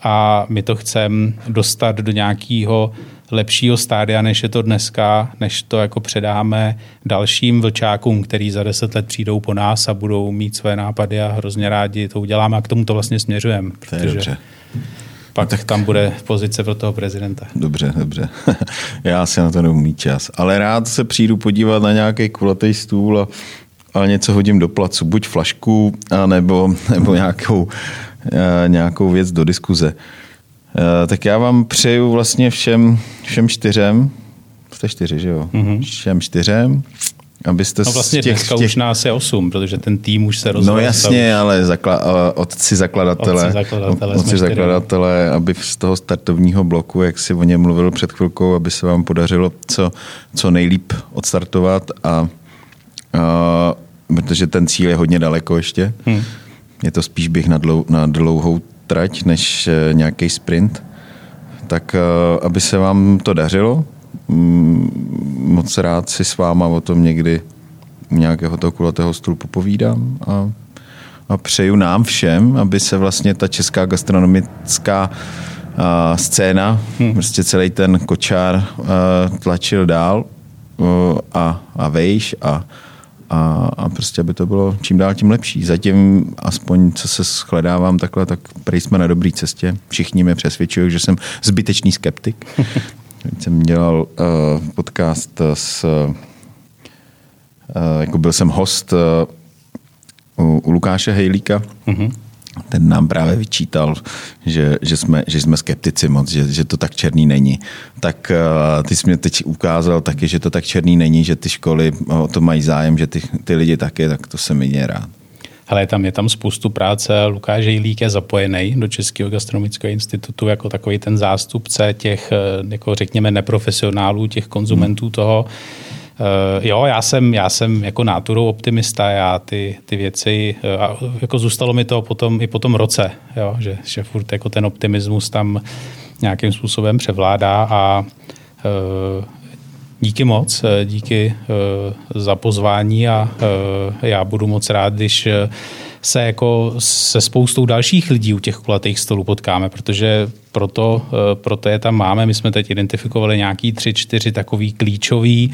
a my to chceme dostat do nějakého lepšího stádia, než je to dneska, než to jako předáme dalším vlčákům, který za deset let přijdou po nás a budou mít své nápady a hrozně rádi to uděláme a k tomu to vlastně směřujeme. To je dobře. Pak no tak tam bude pozice pro toho prezidenta. Dobře, dobře. Já si na to neumí čas. Ale rád se přijdu podívat na nějaký kulatý stůl a, a něco hodím do placu. Buď flašku, a nebo, nebo nějakou, a, nějakou věc do diskuze. A, tak já vám přeju vlastně všem, všem čtyřem, jste čtyři, že jo? Mm-hmm. Všem čtyřem Abyste no vlastně těch, dneska těch... už nás je osm, protože ten tým už se rozhodl. No jasně, ale zakla... otci zakladatele, otci zakladatele, otci zakladatele aby z toho startovního bloku, jak si o něm mluvil před chvilkou, aby se vám podařilo co, co nejlíp odstartovat a, a protože ten cíl je hodně daleko ještě. Hmm. Je to spíš bych na, dlou, na dlouhou trať, než e, nějaký sprint. Tak e, aby se vám to dařilo, moc rád si s váma o tom někdy nějakého toho kulatého stolu popovídám a, a přeju nám všem, aby se vlastně ta česká gastronomická a, scéna, hmm. prostě celý ten kočár a, tlačil dál a, a vejš a, a, a prostě aby to bylo čím dál tím lepší. Zatím aspoň, co se shledávám takhle, tak prý jsme na dobré cestě. Všichni mě přesvědčují, že jsem zbytečný skeptik. jsem dělal uh, podcast s, uh, jako byl jsem host uh, u, u Lukáše Hejlíka, mm-hmm. ten nám právě vyčítal, že, že, jsme, že jsme skeptici moc, že, že to tak černý není. Tak uh, ty jsi mě teď ukázal taky, že to tak černý není, že ty školy o to mají zájem, že ty, ty lidi taky, tak to se mi rád. Hele, tam je tam spoustu práce. Lukáš Jejlík je zapojený do Českého gastronomického institutu jako takový ten zástupce těch, eh, jako řekněme, neprofesionálů, těch konzumentů hmm. toho. Uh, jo, já jsem, já jsem jako náturou optimista, já ty, ty věci, uh, jako zůstalo mi to potom, i po tom roce, jo, že, že furt jako ten optimismus tam nějakým způsobem převládá a uh, Díky moc, eh, díky eh, za pozvání a eh, já budu moc rád, když se jako se spoustou dalších lidí u těch kulatých stolů potkáme, protože proto, proto je tam máme. My jsme teď identifikovali nějaký tři, čtyři takový klíčový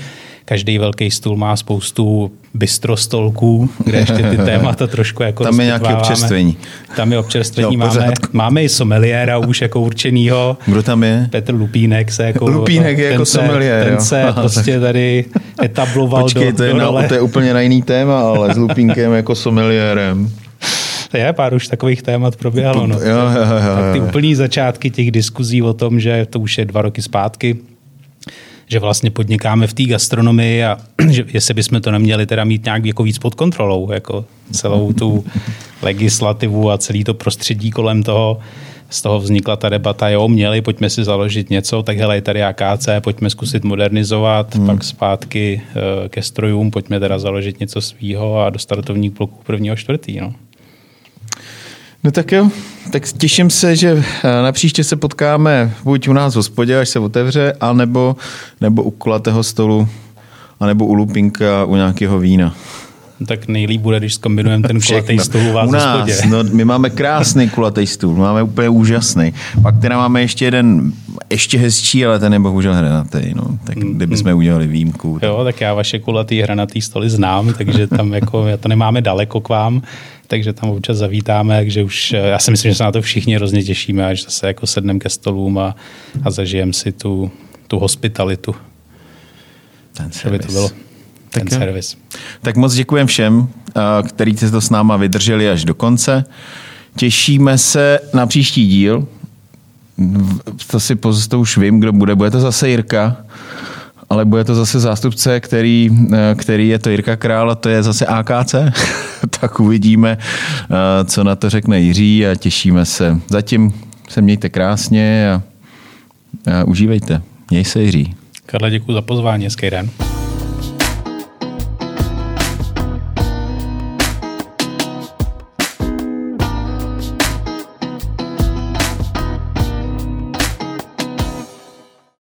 Každý velký stůl má spoustu bistrostolků, kde ještě ty témata trošku jako Tam je nějaké občerstvení. Tam je občerstvení. Jo, máme, máme i someliéra už jako určenýho. Kdo tam je? Petr Lupínek se jako... Lupínek je jako se, someliér, Ten se jo. prostě tady etabloval Počkej, do, to je, do na, to je úplně na jiný téma, ale s Lupínkem jako someliérem. Je, pár už takových témat proběhlo. No. Jo, jo, jo, tak ty úplný začátky těch diskuzí o tom, že to už je dva roky zpátky, že vlastně podnikáme v té gastronomii a že jestli bychom to neměli teda mít nějak jako víc pod kontrolou, jako celou tu legislativu a celý to prostředí kolem toho. Z toho vznikla ta debata, jo, měli, pojďme si založit něco, tak hele, je tady AKC, pojďme zkusit modernizovat, hmm. pak zpátky uh, ke strojům, pojďme teda založit něco svýho a do startovních bloků prvního čtvrtý, no. No tak jo, tak těším se, že eh, na příště se potkáme buď u nás v hospodě, až se otevře, anebo, nebo u kulatého stolu, anebo u lupinka, u nějakého vína. No tak nejlíp bude, když zkombinujeme ten kulatý stůl u vás u nás, no, my máme krásný kulatý stůl, máme úplně úžasný. Pak teda máme ještě jeden, ještě hezčí, ale ten je bohužel hranatý. No. Tak mm, kdybychom mm. udělali výjimku. Tak... Jo, tak já vaše kulatý hranatý stoly znám, takže tam jako, já to nemáme daleko k vám takže tam občas zavítáme, takže už eh, já si myslím, že se na to všichni hrozně těšíme, až zase jako sedneme ke stolům a, a zažijeme si tu, tu hospitalitu. Ten servis. By to bylo ten tak servis. Tak moc děkujem všem, eh, kteří se to s náma vydrželi až do konce. Těšíme se na příští díl. To si to už vím, kdo bude. Bude to zase Jirka ale bude to zase zástupce, který, eh, který je to Jirka Král a to je zase AKC. tak uvidíme, eh, co na to řekne Jiří a těšíme se. Zatím se mějte krásně a, a užívejte. Měj se Jiří. Karle, děkuji za pozvání, hezký den.